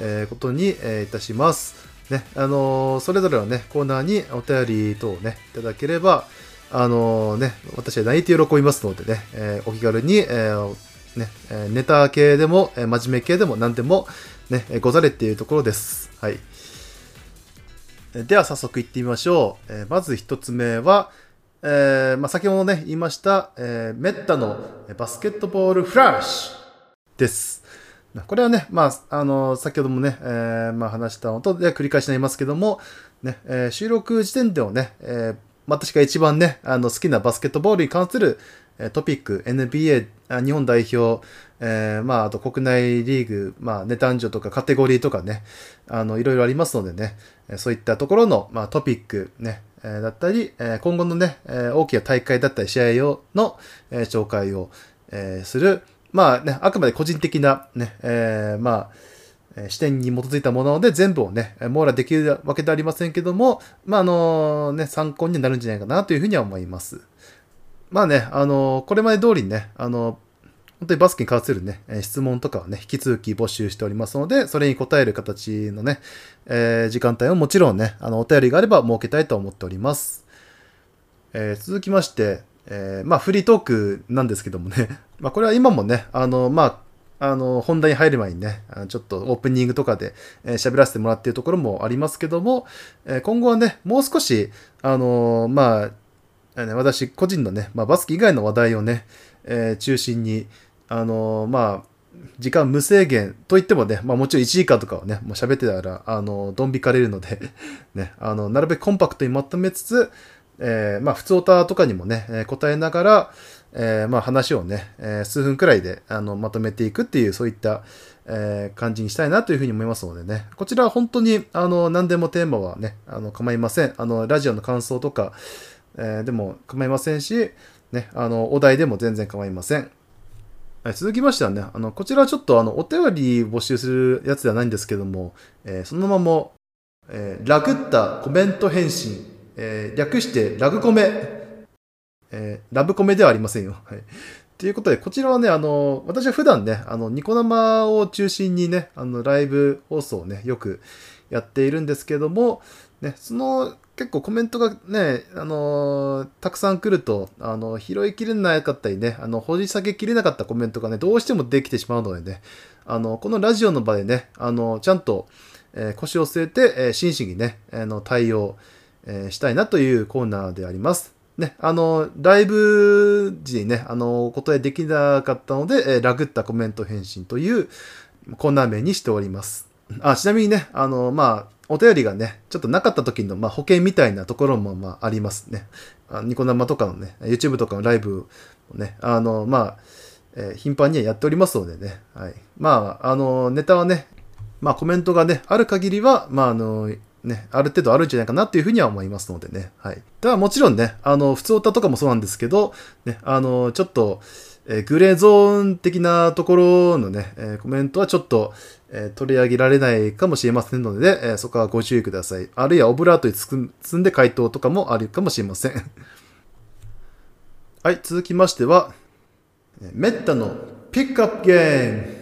えーことに、えーいたします。ね、あのーそれぞれのね、コーナーにお便り等をね、いただければ、あのね、私は泣いて喜びますのでね、えーお気軽に、えーね、えネタ系でも、え真面目系でも何でも、ね、ござれっていうところです。はい。では早速行ってみましょう。えまず一つ目は、えーまあ、先ほどね、言いました、えーメッタのバスケットボールフラッシュです。これはね、まあ、あの、先ほどもね、えーまあ、話したのと、で繰り返しになりますけども、ね、えー収録時点でもね、えー私が一番ね、あの、好きなバスケットボールに関する、トピック、NBA、日本代表、えーまあ、あと国内リーグ、まあ、ネタンジョとかカテゴリーとかね、あの、いろいろありますのでね、そういったところの、まあ、トピックね、えだったり、え今後のね、え大きな大会だったり試合をの、え紹介を、えする、まあね、あくまで個人的なね、えまあ、視点に基づいたもので全部をね、網羅できるわけではありませんけども、まあ、あのね、参考になるんじゃないかなというふうには思います。まあね、あのこれまで通りにね、あの本当にバスケに関するね、質問とかはね、引き続き募集しておりますので、それに答える形のね、えー時間帯をもちろんね、あの、お便りがあれば設けたいと思っております。えー続きまして、えーまあ、フリートークなんですけどもね、まあ、これは今もね、あの、まあ、あの、本題に入る前にね、ちょっとオープニングとかでえー喋らせてもらっているところもありますけども、えー今後はね、もう少し、あのまあ、私個人のね、まあ、バスケ以外の話題をね、えー中心に、あのまあ、時間無制限といってもね、まあもちろん1時間とかはね、もう喋ってたら、あの、ドン引かれるので、ね、あの、なるべくコンパクトにまとめつつ、えーまあ普通オタとかにもね、え答えながら、えーまあ話をね、えー数分くらいであのまとめていくっていう、そういった、えー感じにしたいなというふうに思いますのでね、こちらは本当に、あの、何でもテーマはね、あの、構いません。あの、ラジオの感想とか、えーでも構いませんし、ね、あの、お題でも全然構いません。続きましてはね、あの、こちらはちょっとあの、お便り募集するやつではないんですけども、えーそのまま、えーラグったコメント返信、えー略してラグコメ、えーラブコメではありませんよ。はい。ということで、こちらはね、あの、私は普段ね、あの、ニコ生を中心にね、あの、ライブ放送をね、よくやっているんですけども、ね、その結構コメントがね、あのーたくさん来ると、あの、拾いきれなかったりね、あの、掘り下げきれなかったコメントがね、どうしてもできてしまうのでね、あの、このラジオの場でね、あの、ちゃんと、えー腰を据えて、えー真摯にね、あの、対応、えしたいなというコーナーであります。ね、あの、ライブ時にね、あの、お答えできなかったので、えーラグったコメント返信というコーナー名にしております。あ、ちなみにね、あの、まあ、お便りがね、ちょっとなかった時の、まあ、保険みたいなところも、まあ、ありますね。あニコ生とかのね、YouTube とかのライブをね、あの、まあ、えー頻繁にはやっておりますのでね、はい。まあ、あの、ネタはね、まあ、コメントがね、ある限りは、まあ、あの、ね、ある程度あるんじゃないかなっていうふうには思いますのでね。はい。ただもちろんね、あの、普通歌とかもそうなんですけど、ね、あの、ちょっと、えーグレーゾーン的なところのね、えーコメントはちょっと、えー取り上げられないかもしれませんので、えそこはご注意ください。あるいはオブラートに包んで回答とかもあるかもしれません。はい、続きましては、えーメッタのピックアップゲーム。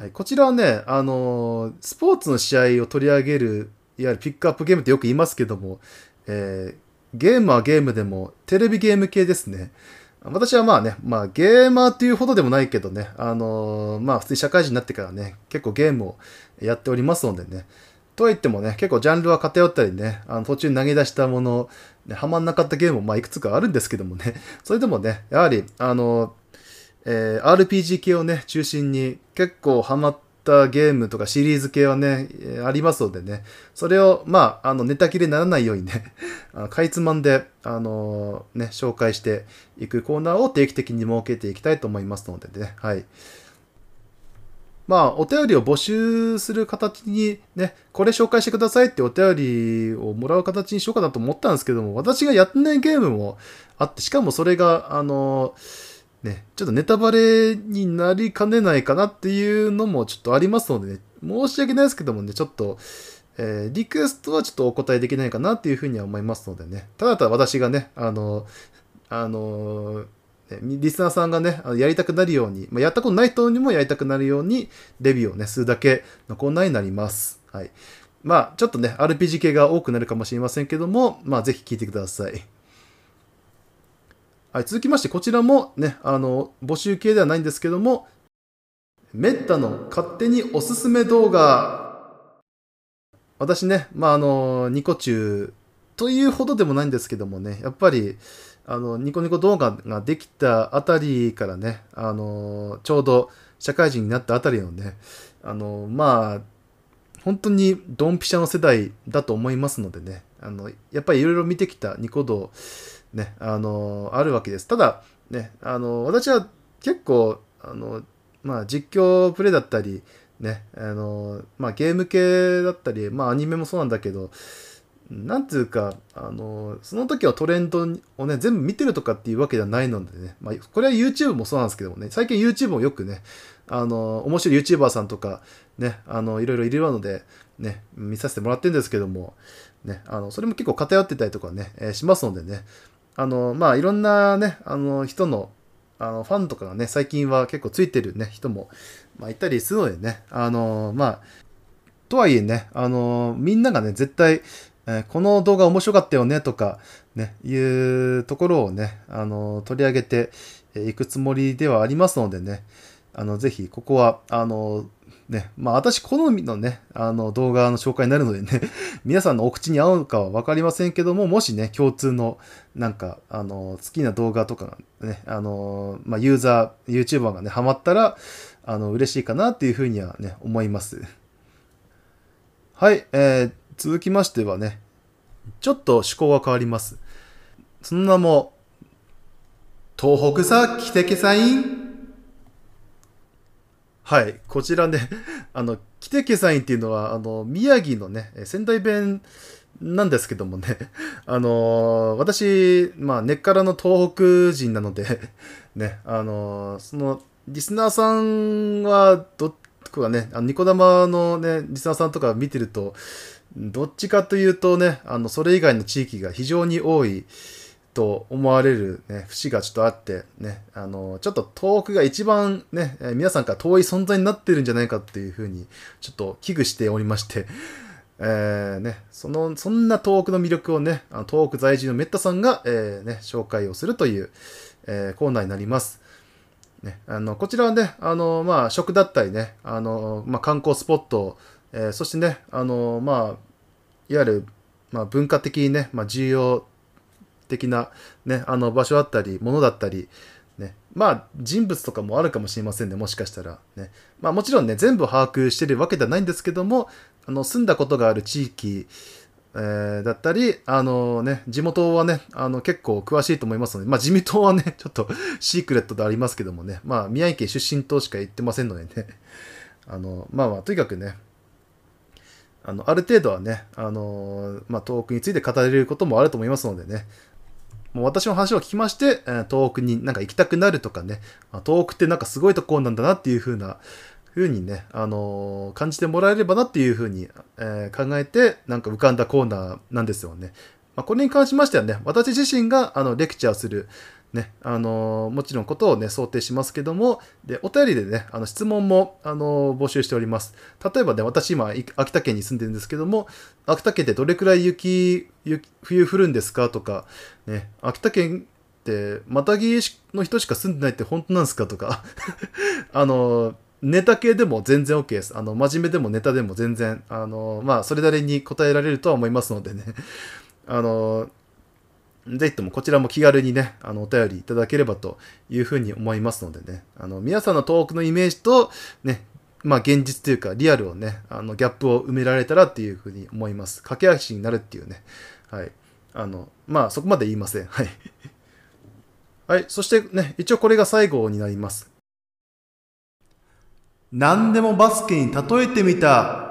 はい、こちらはね、あのースポーツの試合を取り上げる、いわゆるピックアップゲームってよく言いますけども、えーゲームはゲームでもテレビゲーム系ですね。私はまあね、まあゲーマーっていうほどでもないけどね、あのーまあ普通に社会人になってからね、結構ゲームをやっておりますのでね、とは言ってもね、結構ジャンルは偏ったりね、あの途中に投げ出したもの、ね、はまんなかったゲームもまあいくつかあるんですけどもね、それでもね、やはり、あのえー RPG 系をね、中心に結構ハマったゲームとかシリーズ系はね、えありますのでね、それを、まあ、あの、ネタ切れにならないようにね、あのかいつまんで、あのーね、紹介していくコーナーを定期的に設けていきたいと思いますのでね、はい。まあ、お便りを募集する形にね、これ紹介してくださいってお便りをもらう形にしようかなと思ったんですけども、私がやってないゲームもあって、しかもそれが、あのね、ちょっとネタバレになりかねないかなっていうのもちょっとありますのでね、申し訳ないですけどもね、ちょっと、えーリクエストはちょっとお答えできないかなっていうふうには思いますのでね、ただただ私がね、あの、あの、リスナーさんがね、やりたくなるように、まあ、やったことない人にもやりたくなるように、レビューをね、するだけのコーナーになります。はい。まあ、ちょっとね、RPG 系が多くなるかもしれませんけども、まあ、ぜひ聞いてください。はい、続きまして、こちらもね、あの、募集系ではないんですけども、メッタの勝手におすすめ動画。私ね、まあ、あの、ニコ中というほどでもないんですけどもね、やっぱり、あの、ニコニコ動画ができたあたりからね、あの、ちょうど社会人になったあたりのね、あの、まあ、本当にドンピシャの世代だと思いますのでね、あの、やっぱりいろいろ見てきたニコ動、ね、あの、あるわけです。ただ、ね、あの、私は結構、あの、まあ、実況プレイだったり、ね、あの、まあ、ゲーム系だったり、まあ、アニメもそうなんだけど、なんていうか、あの、その時はトレンドをね、全部見てるとかっていうわけではないのでね、まあ、これは YouTube もそうなんですけどもね、最近 YouTube もよくね、あの、面白い YouTuber さんとか、ね、あの、いろいろいるので、ね、見させてもらってるんですけども、ね、あの、それも結構偏ってたりとかね、えーしますのでね、あの、まあ、いろんなね、あの、人の、あの、ファンとかがね、最近は結構ついてるね、人も、まあ、いたりするのでね、あの、まあ、とはいえね、あの、みんながね、絶対、えーこの動画面白かったよねとか、ね、いうところをね、あの、取り上げていくつもりではありますのでね、あの、ぜひ、ここは、あの、ね、まあ、私好みのね、あの、動画の紹介になるのでね、皆さんのお口に合うかは分かりませんけども、もしね、共通の、なんか、あの、好きな動画とかね、あの、まあ、ユーザー、YouTuber がね、ハマったら、あの、嬉しいかなっていうふうにはね、思います。はい、えー、続きましてはね、ちょっと趣向が変わります。その名も、東北さ、キテケサインはい、こちらね、あの、キテケサインっていうのは、あの、宮城のね、仙台弁なんですけどもね、あの私、まあ、根っからの東北人なので、ね、あのその、リスナーさんは、どっかね、あのニコ生のね、リスナーさんとか見てると、どっちかというとね、あの、それ以外の地域が非常に多いと思われるね、節がちょっとあって、ね、あの、ちょっと東北が一番ね、皆さんから遠い存在になってるんじゃないかっていうふうに、ちょっと危惧しておりまして、えーね、その、そんな東北の魅力をね、あの東北在住のメッタさんが、えーね、紹介をするという、えーコーナーになります。ね、あの、こちらはね、あの、まあ、食だったりね、あの、まあ、観光スポット、えーそしてね、あの、まあ、いわゆる、まあ、文化的にね、まあ、重要的な、ね、あの、場所だったり、ものだったり、ね、まあ、人物とかもあるかもしれませんね、もしかしたら。ね。まあ、もちろんね、全部把握してるわけではないんですけども、あの、住んだことがある地域、えーだったり、あのね、地元はね、あの、結構詳しいと思いますので、まあ、自民党はね、ちょっとシークレットでありますけどもね、まあ、宮城県出身としか言ってませんのでね、あの、まあまあ、とにかくね、あの、ある程度はね、あのまあ、東北について語れることもあると思いますのでね、もう私の話を聞きまして、え遠くになんか行きたくなるとかね、ま遠くってなんかすごいところなんだなっていう風な、風にね、あのー感じてもらえればなっていう風に、えー考えて、なんか浮かんだコーナーなんですよね。まあ、これに関しましてはね、私自身があのレクチャーする、ね、あのもちろんことをね、想定しますけども、で、お便りでね、あの質問も、あの募集しております。例えばね、私今、秋田県に住んでるんですけども、秋田県ってどれくらい雪、雪冬降るんですかとか、ね、秋田県って、またぎの人しか住んでないって本当なんですかとか、あの、ネタ系でも全然 OK です。あの、真面目でもネタでも全然、あの、まあ、それなりに答えられるとは思いますのでね、あの、ぜひともこちらも気軽にね、あの、お便りいただければというふうに思いますのでね、あの、皆さんのトークのイメージと、ね、まあ、現実というか、リアルをね、あの、ギャップを埋められたらっていうふうに思います。駆け足になるっていうね、はい。あの、まあ、そこまで言いません。はい。はい。そしてね、一応これが最後になります。何でもバスケに例えてみた。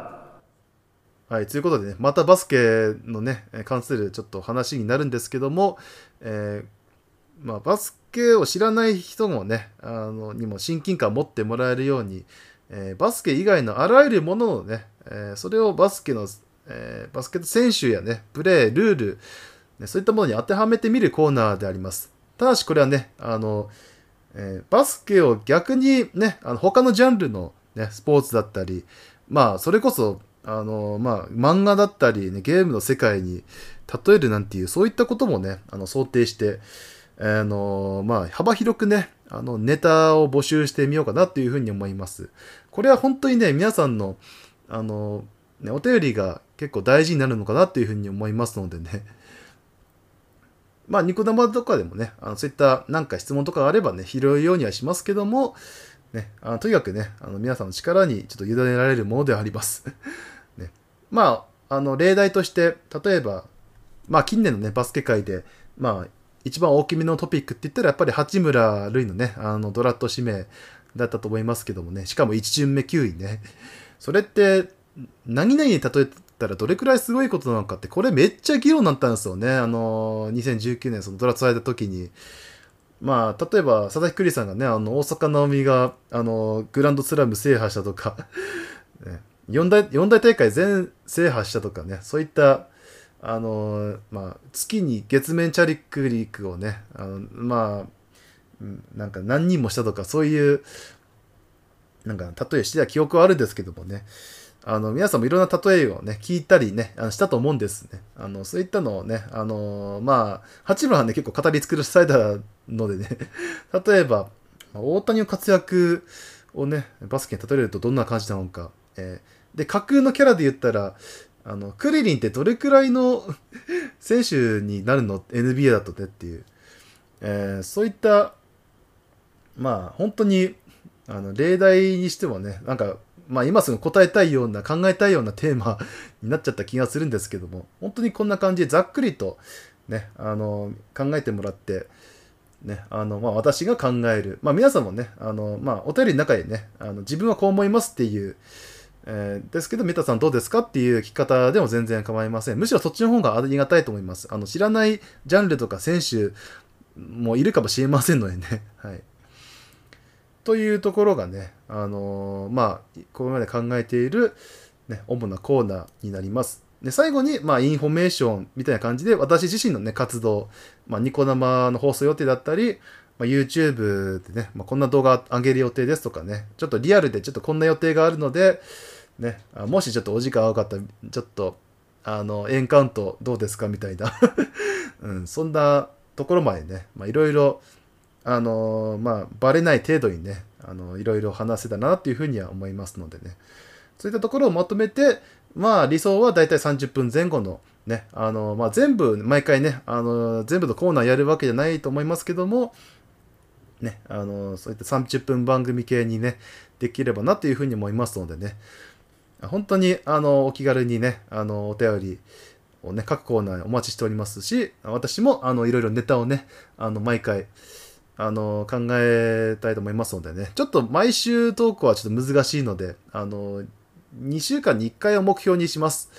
はい。ということでね、またバスケのね、関するちょっと話になるんですけども、えーまあ、バスケを知らない人もね、あの、にも親近感を持ってもらえるように、えーバスケ以外のあらゆるものをね、えーそれをバスケの、えバスケット選手やね、プレー、ルール、ね、そういったものに当てはめてみるコーナーであります。ただしこれはね、あの、えバスケを逆にね、あの他のジャンルの、ね、スポーツだったり、まあ、それこそ、あの、まあ、漫画だったり、ね、ゲームの世界に例えるなんていう、そういったこともね、あの、想定して、あの、まあ、幅広くね、あの、ネタを募集してみようかなっていうふうに思います。これは本当にね、皆さんの、あの、ね、お便りが結構大事になるのかなっていうふうに思いますのでね。まあ、ニコ生とかでもね、あのそういったなんか質問とかあればね、拾うようにはしますけども、ね、あのとにかくね、あの皆さんの力にちょっと委ねられるものではあります。まあ、あの、例題として、例えば、まあ、近年のね、バスケ界で、まあ、一番大きめのトピックって言ったら、やっぱり八村塁のね、あの、ドラット指名だったと思いますけどもね、しかも1巡目9位ね。それって、何々に例えたらどれくらいすごいことなのかって、これめっちゃ議論になったんですよね。あの、2019年そのドラフトされた時に。まあ、例えば、佐々木栗さんがね、あの、大阪なおみが、あの、グランドスラム制覇したとか、ね、四大、四大大会全制覇したとかね、そういった、あの、まあ、月に月面チャリックリックをね、あのまあ、なんか何人もしたとか、そういう、なんか、例えしてた記憶はあるんですけどもね、あの、皆さんもいろんな例えをね、聞いたりね、あのしたと思うんですね。あの、そういったのをね、あの、まあ、八村はね、結構語り尽くされたのでね、例えば、大谷の活躍をね、バスケに例えるとどんな感じなのか。えーで、架空のキャラで言ったら、あの、クリリンってどれくらいの 選手になるの ?NBA だとねっていう。えーそういった、まあ、本当に、あの、例題にしてもね、なんか、まあ今すぐ答えたいような、考えたいようなテーマ になっちゃった気がするんですけども、本当にこんな感じでざっくりと、ね、あの、考えてもらって、ね、あの、まあ私が考える、まあ皆さんもね、あの、まあお便りの中でね、あの自分はこう思いますっていう、えーですけど、メタさんどうですかっていう聞き方でも全然構いません。むしろそっちの方がありがたいと思います。あの、知らないジャンルとか選手もいるかもしれませんのでね。はい。というところがね、あのーまあ、ここまで考えている、ね、主なコーナーになります。で、最後に、まあ、インフォメーションみたいな感じで、私自身のね、活動、まあ、ニコ生の放送予定だったり、まあ、YouTube でね、まあ、こんな動画上げる予定ですとかね、ちょっとリアルでちょっとこんな予定があるので、ね、もしちょっとお時間合うかったら、ちょっと、あの、エンカウントどうですかみたいな、うん、そんなところまでね、まあ、いろいろ、あのまあ、バレない程度にね、あの、いろいろ話せたなっていうふうには思いますのでね、そういったところをまとめて、まあ、理想はだいたい30分前後の、ね、あの、まあ、全部、毎回ね、あの、全部のコーナーやるわけじゃないと思いますけども、ね、あの、そういった30分番組系にね、できればなというふうに思いますのでね、本当に、あの、お気軽にね、あの、お便りをね、各コーナーお待ちしておりますし、私も、あの、いろいろネタをね、あの、毎回、あの、考えたいと思いますのでね、ちょっと毎週トークはちょっと難しいので、あの、2週間に1回を目標にします。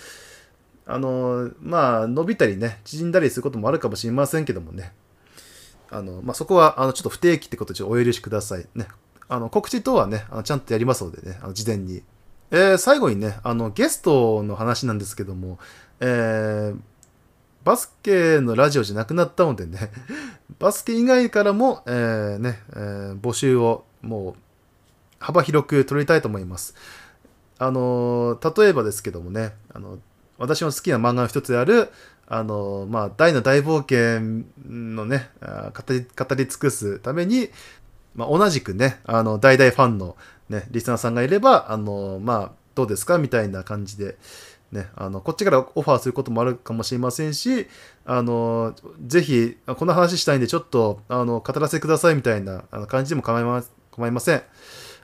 あの、まあ、伸びたりね、縮んだりすることもあるかもしれませんけどもね、あの、まあ、そこは、あの、ちょっと不定期ってことでお許しください。ね。あの、告知等はね、あのちゃんとやりますのでね、あの事前に。えー、最後にね、あの、ゲストの話なんですけども、えー、バスケのラジオじゃなくなったのでね、バスケ以外からも、えー、ね、えー、募集をもう幅広く取りたいと思います。あの、例えばですけどもね、あの、私の好きな漫画の一つである、あの、まあ、大の大冒険のね、語り、語り尽くすために、まあ、同じくね、あの、大々ファンのね、リスナーさんがいれば、あの、まあ、どうですか？みたいな感じで、ね、あの、こっちからオファーすることもあるかもしれませんし、あの、ぜひ、この話したいんで、ちょっと、あの、語らせてくださいみたいな感じでも構いま構いません。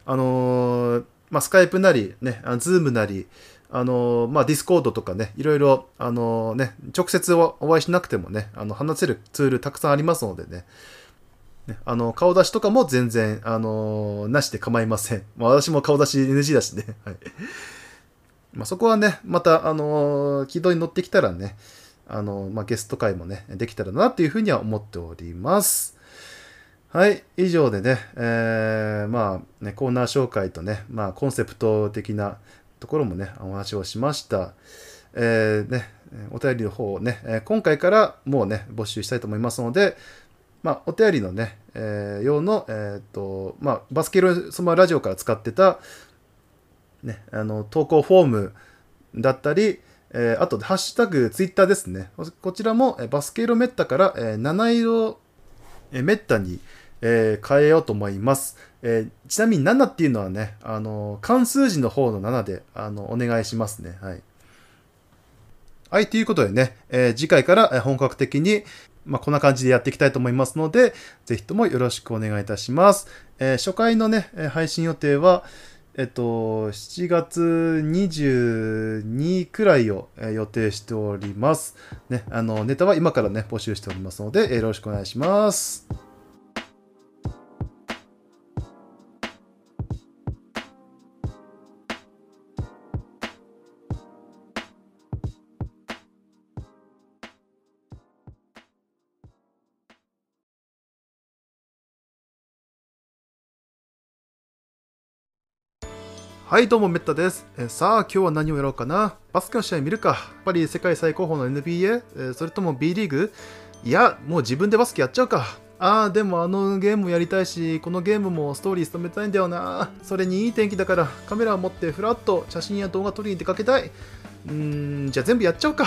あの、まあ、スカイプなり、ね、ズームなり、あの、まあ、 Discord とかね、いろいろ、あのね、直接お会いしなくてもね、あの、話せるツールたくさんありますのでね、ねあの、顔出しとかも全然、あの、なしで構いません。まあ、私も顔出し NG だしね、はい。まあ、そこはね、また、あの、軌道に乗ってきたらね、あの、まあ、ゲスト回もね、できたらなっていうふうには思っております。はい、以上でね、えー、まあ、ね、コーナー紹介とね、まあ、コンセプト的なところもね、お話をしました。えー、ね、お便りの方をね、今回からもうね、募集したいと思いますので、まあ、お便りのね、えー、用の、えっ、と、まあ、バスケロソマラジオから使ってた、ね、あの、投稿フォームだったり、えー、あと、ハッシュタグ、ツイッターですね。こちらも、えバスケ色メッタから、えー、七色、えメッタに、えー、変えようと思います。えー、ちなみに7っていうのはね、あの、関数字の方の7で、あの、お願いしますね。はい。はい、ということでね、えー、次回から本格的に、まあ、こんな感じでやっていきたいと思いますので、ぜひともよろしくお願いいたします。えー、初回のね、配信予定は、えっと、7月22くらいを予定しております。ね、あの、ネタは今からね、募集しておりますので、よろしくお願いします。はい、どうも、メッタです。えさあ、今日は何をやろうかな？バスケの試合見るか。やっぱり世界最高峰の NBA? えそれとも B リーグ？いや、もう自分でバスケやっちゃうか。ああ、でもあのゲームやりたいし、このゲームもストーリー務めたいんだよな。それにいい天気だから、カメラを持ってふらっと写真や動画撮りに出かけたい。うーん、じゃあ全部やっちゃおうか。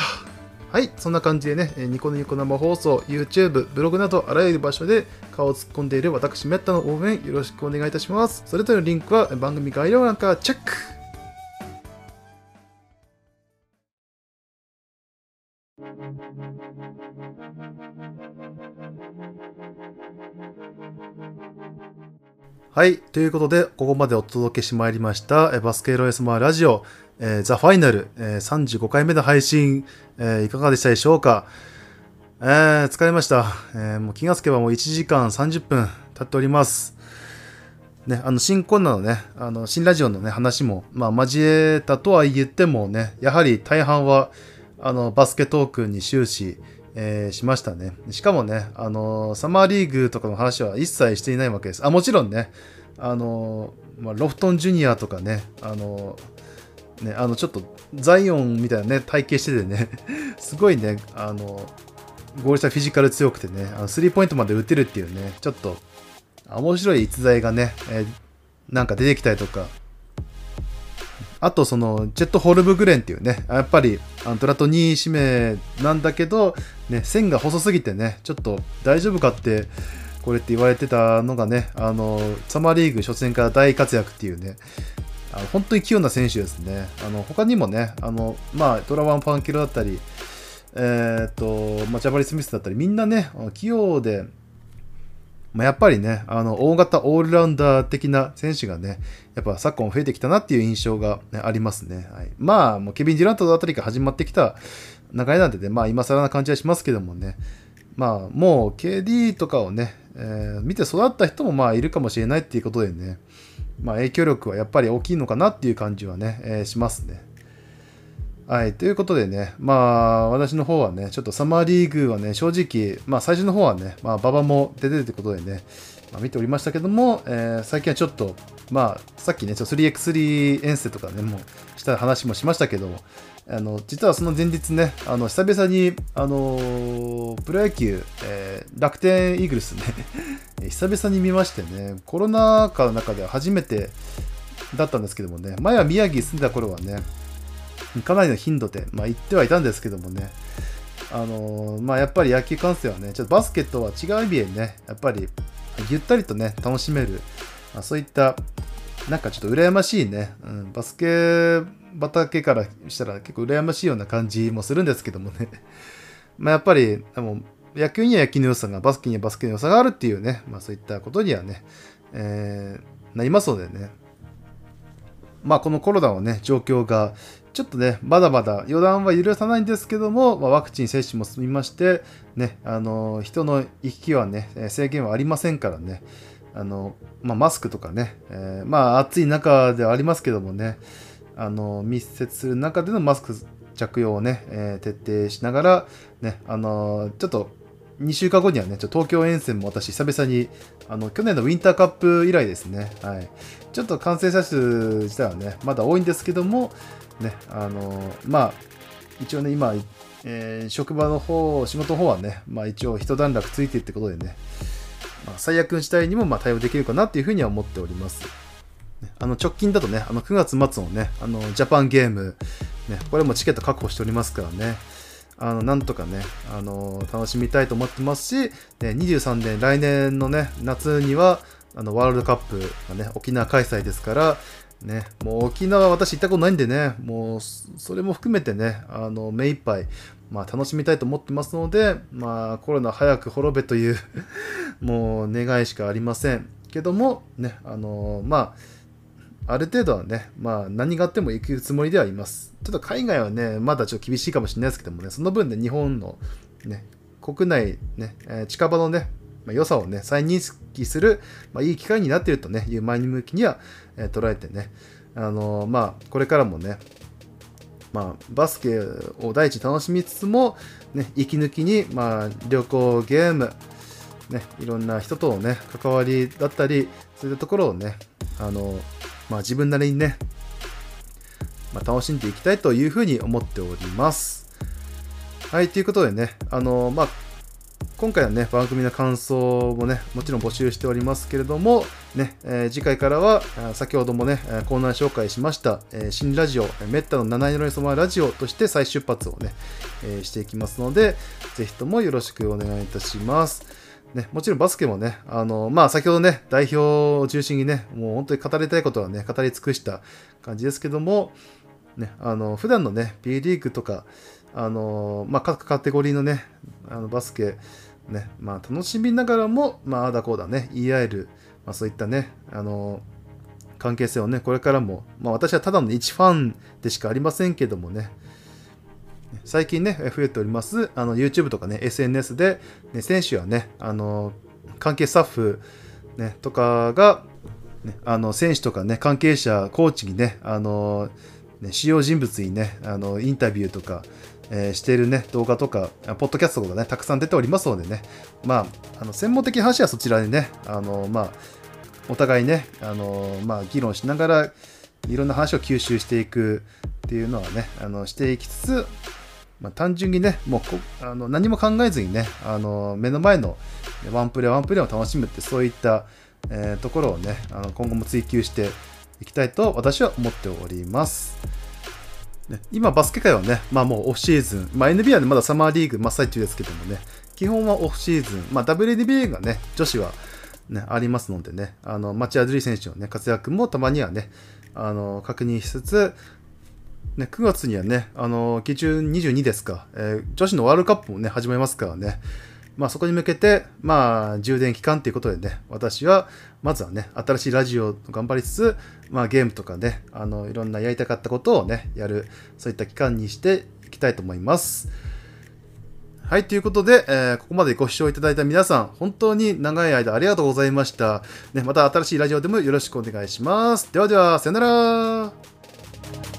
はい、そんな感じでね、ニコニコ生放送、YouTube、ブログなどあらゆる場所で顔を突っ込んでいる私、メッタの応援よろしくお願いいたします。それぞれのリンクは番組概要欄からチェックはい。ということで、ここまでお届けしまいりました、バスケロエスマーラジオ、えー、ザ・ファイナル、えー、35回目の配信、えー、いかがでしたでしょうか、えー、疲れました、えー。もう気がつけばもう1時間30分経っております。ね、あの、新コーナーのね、あの、新ラジオのね、話も、まあ、交えたとは言ってもね、やはり大半は、あの、バスケトークに終始、えー、しましたね。しかもね、あのサマーリーグとかの話は一切していないわけです。あ、もちろんね、あのまあ、ロフトンジュニアとかね、あのね、あの、ちょっと、ザイオンみたいなね、体型しててね、すごいね、あの、ゴールしたフィジカル強くてね、あのスリーポイントまで打てるっていうね、ちょっと、面白い逸材がね、えー、なんか出てきたりとか、あとそのジェット・ホルブグレンっていうねやっぱりあのドラト2位指名なんだけど、ね、線が細すぎてねちょっと大丈夫かってこれって言われてたのがねあのサマーリーグ初戦から大活躍っていうねあの本当に器用な選手ですね。あの他にもねあの、まあ、ドラワン・ファンキロだったりえー、っと、まあ、ジャバリ・スミスだったりみんなね器用でまあ、やっぱりね、あの、大型オールラウンダー的な選手がね、やっぱ昨今増えてきたなっていう印象が、ね、ありますね。はい、まあ、もうケビン・デュラントあたりから始まってきた流れなんでね、まあ、今更な感じはしますけどもね、まあ、もう KD とかをね、えー、見て育った人もまあいるかもしれないっていうことでね、まあ、影響力はやっぱり大きいのかなっていう感じはね、えー、しますね。はい。ということでね、まあ、私の方はね、ちょっとサマーリーグはね、正直、まあ、最初の方はね、まあ、馬場も出てるってことでね、まあ、見ておりましたけども、えー、最近はちょっと、まあ、さっきね、3x3 遠征とかね、もうした話もしましたけども、あの、実はその前日ね、あの、久々に、あのー、プロ野球、えー、楽天イーグルスね 久々に見ましてね、コロナ禍の中では初めてだったんですけどもね、前は宮城住んでた頃はね、かなりの頻度で、まあ、言ってはいたんですけどもね、あのー、まあ、やっぱり野球観戦はね、ちょっとバスケットは違う意味でね、やっぱりゆったりとね、楽しめる、まあ、そういった、なんかちょっと羨ましいね、うん、バスケ畑からしたら結構羨ましいような感じもするんですけどもね、まあ、やっぱり、でも野球には野球の良さが、バスケにはバスケの良さがあるっていうね、まあ、そういったことにはね、えー、なりますのでね、まあ、このコロナのね、状況がちょっとね、まだまだ予断は許さないんですけども、まあ、ワクチン接種も済みまして、ね、あの人の行き来はね、制限はありませんからね、あのまあ、マスクとかね、えー、まあ暑い中ではありますけどもね、あの密接する中でのマスク着用をね、えー、徹底しながら、ね、あのちょっと2週間後にはね、ちょっと東京遠征も私、久々に、あの、去年のウィンターカップ以来ですね、はい。ちょっと感染者数自体はね、まだ多いんですけども、ね、あのまあ、一応ね、今、え、職場の方、仕事の方はね、まあ一応一段落ついてってことでね、まあ、最悪の事態にもま対応できるかなっていうふうには思っております。あの直近だとね、あの9月末のね、あのジャパンゲーム、ね、これもチケット確保しておりますからね、あのなんとかね、あの楽しみたいと思ってますし、ね、23年、来年のね、夏にはあのワールドカップがね、沖縄開催ですから、ね、もう沖縄私行ったことないんでね、もうそれも含めてね、あの目いっぱい、まあ、楽しみたいと思ってますので、まあ、コロナ早く滅べという もう願いしかありません。けども、ね、あのまあ、ある程度はね、まあ、何があっても行くつもりではいます。ちょっと海外はね、まだちょっと厳しいかもしれないですけどもね、その分、ね、日本の、ね、国内ね、え、近場のね、まあ、良さをね、再認識する、まあ、いい機会になっているとね、いう前に向きには、えー、捉えてね、あのー、まあ、これからもね、まあ、バスケを第一楽しみつつも、ね、息抜きに、まあ、旅行、ゲーム、ね、いろんな人とのね、関わりだったり、そういったところをね、あの、まあ、自分なりにね、まあ、楽しんでいきたいというふうに思っております。はい、ということでね、あの、まあ、今回はね、番組の感想もね、もちろん募集しておりますけれども、ね、えー、次回からは、先ほどもね、コーナー紹介しました、えー、新ラジオ、メッタの七色に染まるラジオとして再出発をね、え、していきますので、ぜひともよろしくお願いいたします。ね、もちろんバスケもね、あの、まあ先ほどね、代表を中心にね、もう本当に語りたいことはね、語り尽くした感じですけども、ね、あの、普段のね、B リーグとか、あの、まあ各カテゴリーのね、あのバスケ、ね、まあ楽しみながらも、まああだこうだね、言い合える、まあそういったね、あの、関係性をね、これからも、まあ私はただの一ファンでしかありませんけどもね、最近ね、増えております、あの、YouTube とかね、SNS で、ね、選手やね、あの、関係スタッフ、ね、とかが、ね、あの、選手とかね、関係者、コーチにね、あの、ね、主要人物にね、あの、インタビューとか、えー、しているね、動画とか、ポッドキャストとかね、たくさん出ておりますのでね、まあ、あの専門的話はそちらでね、あの、まあ、お互いね、あの、まあ、議論しながら、いろんな話を吸収していくっていうのはね、あの、していきつつ、まあ、単純にね、もうあの何も考えずにね、あの目の前のワンプレーワンプレーを楽しむって、そういった、えー、ところをね、あの今後も追求していきたいと私は思っております。ね、今、バスケ界はね、まあもうオフシーズン、まあ NBA はね、まだサマーリーグ真っ最中ですけどもね、基本はオフシーズン、まあ WNBA がね、女子はね、ありますのでね、あの、町アドリー選手のね、活躍もたまにはね、あの、確認しつつ、ね、9月にはね、あの、基準22ですか、えー女子のワールドカップもね、始まりますからね、まあそこに向けて、まあ充電期間ということでね、私は、まずはね、新しいラジオを頑張りつつ、まあゲームとかね、あの、いろんなやりたかったことをね、やる、そういった期間にしていきたいと思います。はい、ということで、えーここまでご視聴いただいた皆さん、本当に長い間ありがとうございました。ね、また新しいラジオでもよろしくお願いします。ではでは、さよなら。